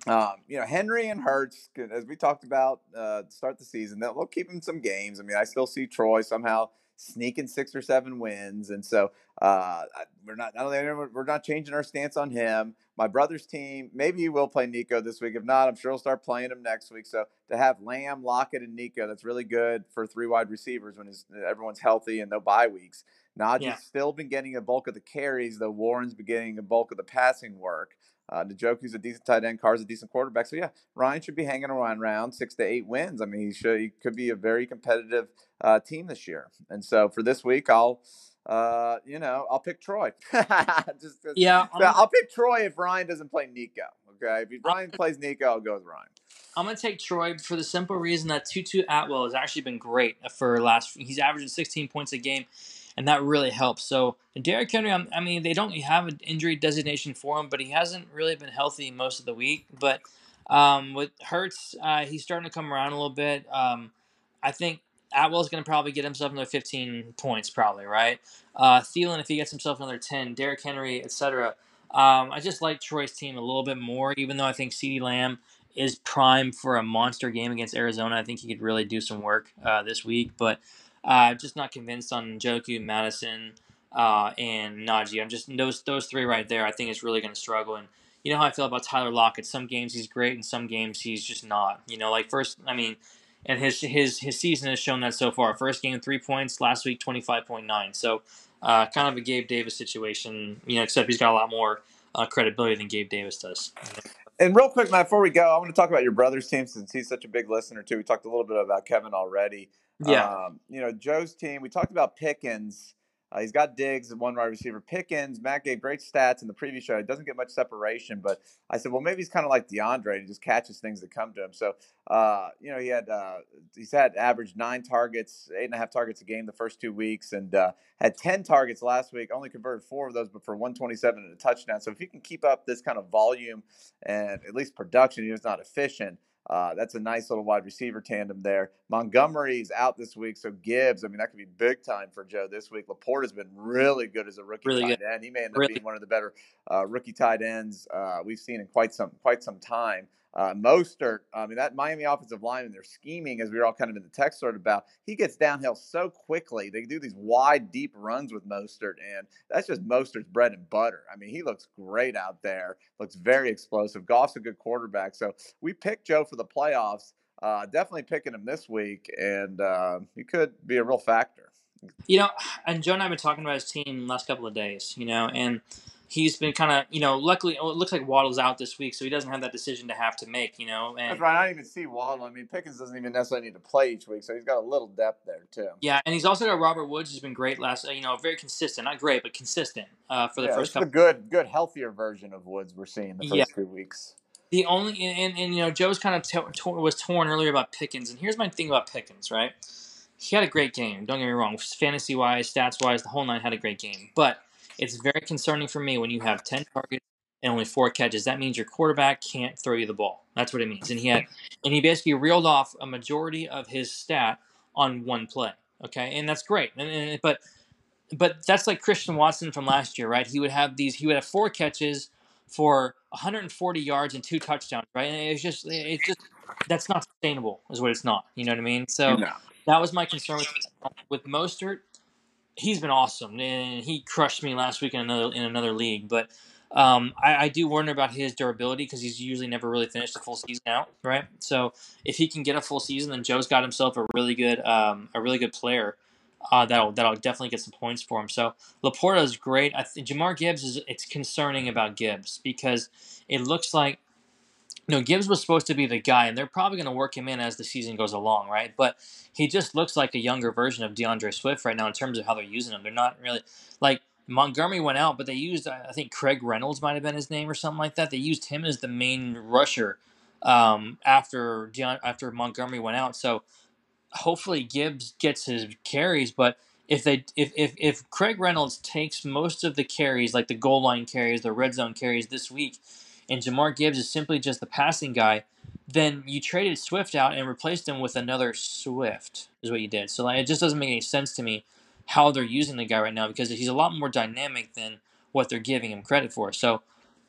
um, you know Henry and Hurts, as we talked about uh, start the season, they'll, keep him some games. I mean, I still see Troy somehow sneaking six or seven wins, and so uh, we're not. We're not changing our stance on him. My brother's team, maybe he will play Nico this week. If not, I'm sure he'll start playing him next week. So to have Lamb, Lockett, and Nico, that's really good for three wide receivers when everyone's healthy and no bye weeks. Najee's Yeah. still been getting a bulk of the carries, though Warren's been getting a bulk of the passing work. Uh, Njoku's a decent tight end. Carr's a decent quarterback. So yeah, Ryan should be hanging around around six to eight wins. I mean, he should. He could be a very competitive uh, team this year. And so for this week, I'll, uh, you know, I'll pick Troy. Just Yeah, so I'll pick Troy if Ryan doesn't play Nico. Okay, if Ryan plays Nico, I'll go with Ryan. I'm gonna take Troy for the simple reason that Tutu Atwell has actually been great for last. He's averaging 16 points a game, and that really helps. So Derrick Henry, I'm- mean, they don't have an injury designation for him, but he hasn't really been healthy most of the week. But um, with Hurts, uh, he's starting to come around a little bit. Um, I think Atwell's going to probably get himself another 15 points, probably right. Uh, Thielen, if he gets himself another 10, Derrick Henry, etc. Um, I just like Troy's team a little bit more, even though I think CeeDee Lamb is prime for a monster game against Arizona. I think he could really do some work uh, this week, but uh, I'm just not convinced on Njoku, Madison, uh, and Najee. I'm just those those three right there. I think is really going to struggle. And you know how I feel about Tyler Lockett. Some games he's great, and some games he's just not. You know, like first, I mean, and his his his season has shown that so far. First game three points, last week twenty five point nine. So uh, kind of a Gabe Davis situation. You know, except he's got a lot more uh, credibility than Gabe Davis does. And real quick, Matt, before we go, I want to talk about your brother's team since he's such a big listener too. We talked a little bit about Kevin already. Um, you know, Joe's team, we talked about Pickens. Uh, he's got Diggs and one wide receiver. Pickens, Matt gave great stats in the previous show. He doesn't get much separation, but I said, well, maybe he's kind of like DeAndre. He just catches things that come to him. So, uh, you know, he had uh, he's had average nine targets, eight and a half targets a game the first two weeks, and uh, had ten targets last week. Only converted four of those, but for 127 and a touchdown. So if you can keep up this kind of volume and at least production, he's not efficient. Uh, that's a nice little wide receiver tandem there. Montgomery's out this week, so Gibbs. I mean, that could be big time for Joe this week. LaPorta has been really good as a rookie Really tight good. end. He may end up Really being one of the better uh, rookie tight ends uh, we've seen in quite some quite some time. Uh, Mostert, I mean, that Miami offensive line and their scheming, as we were all kind of in the text sort about, he gets downhill so quickly. They do these wide, deep runs with Mostert, and that's just Mostert's bread and butter. I mean, he looks great out there, looks very explosive. Goff's a good quarterback. So we picked Joe for the playoffs. Uh, definitely picking him this week, and uh, he could be a real factor. You know, and Joe and I have been talking about his team last couple of days, you know, and he's been kind of, you know, luckily, oh, it looks like Waddle's out this week, so he doesn't have that decision to have to make, you know. And That's right. I don't even see Waddle. I mean, Pickens doesn't even necessarily need to play each week, so he's got a little depth there too. Yeah, and he's also got Robert Woods, who's been great last, you know, very consistent. Not great, but consistent uh, for the yeah, first couple. a good, good, healthier version of Woods we're seeing the first Yeah. few weeks. The only and, and, and you know Joe's kind of to, to, was torn earlier about Pickens, and here's my thing about Pickens, right? He had a great game. Don't get me wrong, fantasy wise, stats wise, the whole nine had a great game. But it's very concerning for me when you have ten targets and only four catches. That means your quarterback can't throw you the ball. That's what it means. And he had and he basically reeled off a majority of his stat on one play. Okay, and that's great. And, and but but that's like Christian Watson from last year, right? He would have these. He would have four catches for 140 yards and two touchdowns, right? And it's just, it's just that's not sustainable, is what it's not. You know what I mean? So No. that was my concern with with Mostert. He's been awesome, and he crushed me last week in another in another league. But um, I, I do wonder about his durability because he's usually never really finished a full season out, right? So if he can get a full season, then Joe's got himself a really good um, a really good player uh, that'll that'll definitely get some points for him. So Laporta is great. I think Jahmyr Gibbs is it's concerning about Gibbs because it looks like you know Gibbs was supposed to be the guy, and they're probably going to work him in as the season goes along, right? But he just looks like a younger version of DeAndre Swift right now in terms of how they're using him. They're not really like Montgomery went out, but they used I think Craig Reynolds might have been his name or something like that. They used him as the main rusher um, after after Montgomery went out. So hopefully Gibbs gets his carries, but if they if, if if Craig Reynolds takes most of the carries, like the goal line carries, the red zone carries this week, and Jahmyr Gibbs is simply just the passing guy, then you traded Swift out and replaced him with another Swift, is what you did. So like, it just doesn't make any sense to me how they're using the guy right now because he's a lot more dynamic than what they're giving him credit for. So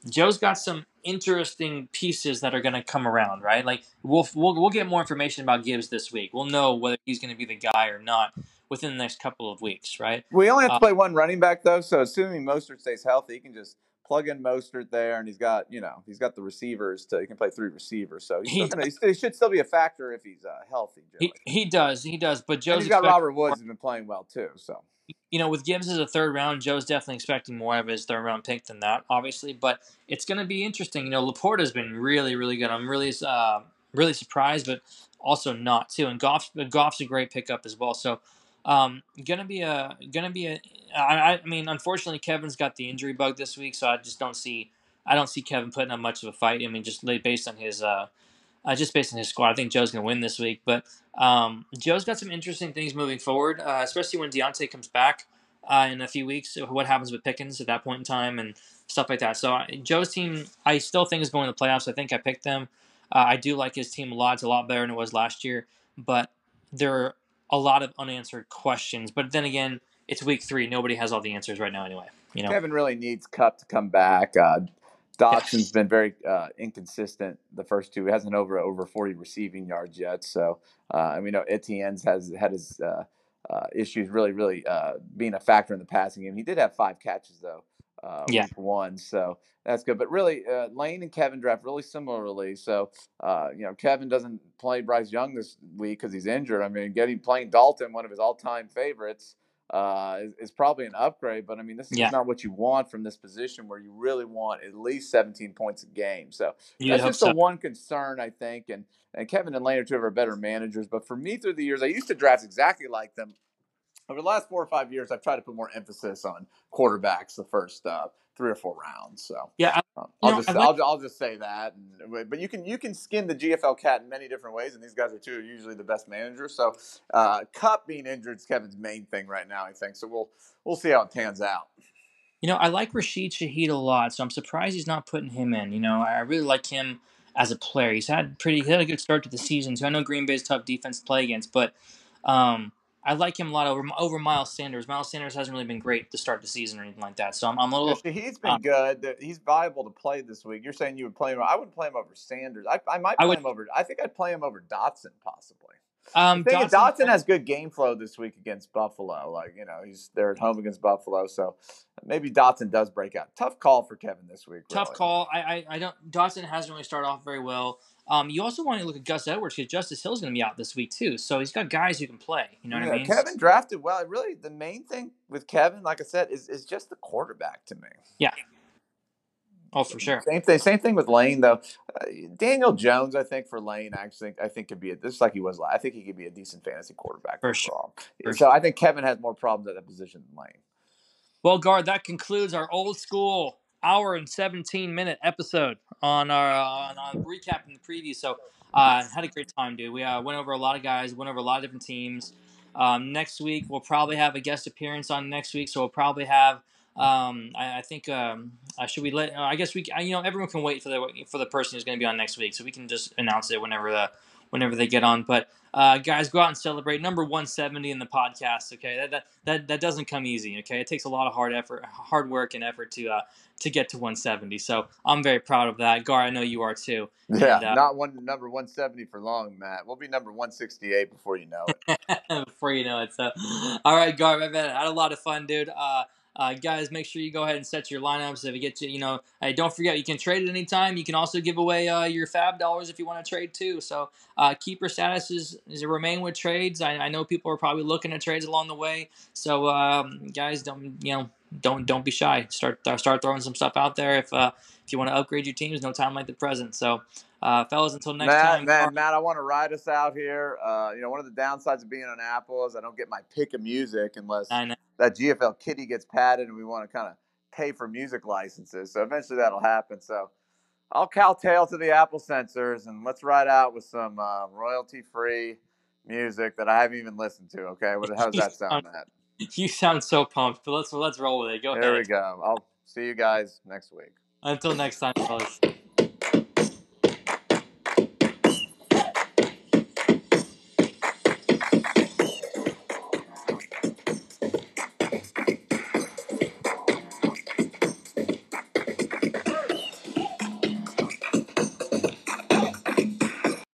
Joe's got some interesting pieces that are going to come around, right? Like we'll, we'll we'll get more information about Gibbs this week. We'll know whether he's going to be the guy or not within the next couple of weeks, right? We only have to uh, play one running back though, so assuming Mostert stays healthy, he can just plug in Mostert there, and he's got you know he's got the receivers to he can play three receivers, so he's he, gonna, he should still be a factor if he's uh, healthy. He, he does, he does, but Joe's and he's got Robert Woods who's been playing well too, so you know, with Gibbs as a third round, Joe's definitely expecting more of his third round pick than that, obviously. But it's going to be interesting. You know, Laporta's been really, really good. I'm really, uh, really surprised, but also not too. And Goff's, Goff's a great pickup as well. So, um, gonna be a, gonna be a. I, I mean, unfortunately, Kevin's got the injury bug this week, so I just don't see, I don't see Kevin putting up much of a fight. I mean, just based on his, uh, uh, just based on his squad. I think Joe's to win this week. But um, Joe's got some interesting things moving forward, uh, especially when Diontae comes back uh, in a few weeks. What happens with Pickens at that point in time and stuff like that. So uh, Joe's team, I still think is going to the playoffs. I think I picked them. Uh, I do like his team a lot. It's a lot better than it was last year. But there are a lot of unanswered questions. But then again, it's week three. Nobody has all the answers right now anyway. You know? Kevin really needs Kupp to come back. Uh, Dotson's been very uh, inconsistent the first two. He hasn't over over 40 receiving yards yet. So uh, I mean, Etienne's has had his uh, uh, issues really, really uh, being a factor in the passing game. He did have five catches though. Uh, yeah. week one, so that's good. But really, uh, Lane and Kevin draft really similarly. So, uh, you know, Kevin doesn't play Bryce Young this week because he's injured. I mean, getting playing Dalton, one of his all-time favorites, uh, is, is, probably an upgrade. But I mean, this is yeah. not what you want from this position where you really want at least 17 points a game. So you that's just so. the one concern I think. And and Kevin and Lane are two of our better managers. But for me, through the years, I used to draft exactly like them. Over the last four or five years, I've tried to put more emphasis on quarterbacks the first uh, three or four rounds. So yeah, um, I'll know, just like, I'll, I'll, just say that. And, but you can you can skin the GFL cat in many different ways, and these guys are two usually the best managers. So uh, Kupp being injured is Kevin's main thing right now, I think. So we'll we'll see how it pans out. You know, I like Rashid Shaheed a lot, so I'm surprised he's not putting him in. You know, I really like him as a player. He's had pretty he had a good start to the season. So I know Green Bay's tough defense to play against, but um, I like him a lot over over Miles Sanders. Miles Sanders hasn't really been great to start the season or anything like that. So I'm, I'm a little. Yeah, he's been um, good. He's viable to play this week. You're saying you would play him. I wouldn't play him over Sanders. I, I might play I would, him over. I think I'd play him over Dotson possibly. Um, Dotson, Dotson has good game flow this week against Buffalo. Like you know, he's they're at home against Buffalo, so maybe Dotson does break out. Tough call for Kevin this week. Tough really. call. I, I I don't. Dotson hasn't really started off very well. Um, you also want to look at Gus Edwards because Justice Hill's going to be out this week too, so he's got guys who can play. You know what I mean? Kevin drafted well. Really, the main thing with Kevin, like I said, is is just the quarterback to me. Yeah. Oh, for sure. Same thing. Same thing with Lane, though. Uh, Daniel Jones, I think for Lane, actually, I think could be a, just like he was. I think he could be a decent fantasy quarterback for sure. So sure. I think Kevin has more problems at that position than Lane. Well, Gar, that concludes our old school hour and 17 minute episode on our on, on recapping the preview. So uh, had a great time, dude. We uh, went over a lot of guys, went over a lot of different teams. Um, next week we'll probably have a guest appearance on next week, so we'll probably have. Um, I, I, think um, uh, should we let? Uh, I guess we. You know, everyone can wait for the for the person who's going to be on next week, so we can just announce it whenever the whenever they get on. But uh, guys, go out and celebrate number 170 in the podcast. Okay, that, that that that doesn't come easy. Okay, it takes a lot of hard effort, hard work, and effort to uh, to get to 170. So I'm very proud of that. Gar, I know you are too. Yeah, and, uh, not one number 170 for long, Matt. We'll be number 168 before you know it. before you know it. So, all right, Gar, I had a lot of fun, dude. Uh, uh, guys, make sure you go ahead and set your lineups. If you get to, you know, hey, don't forget you can trade at any time. You can also give away uh, your FAAB dollars if you want to trade too. So uh, keeper status is, is remain with trades. I, I, know people are probably looking at trades along the way. So um, guys, don't you know, don't don't be shy. Start start throwing some stuff out there if uh, if you want to upgrade your teams. No time like the present. So Uh, fellas, until next Matt, time. man, Matt, I want to ride us out here. Uh, you know, one of the downsides of being on Apple is I don't get my pick of music unless that GFL kitty gets padded and we want to kind of pay for music licenses. So eventually that'll happen. So I'll cowtail to the Apple censors and let's ride out with some uh, royalty free music that I haven't even listened to. Okay, what, how does that sound, Matt? You sound so pumped, but let's let's roll with it. Go There we go. I'll see you guys next week. Until next time, fellas.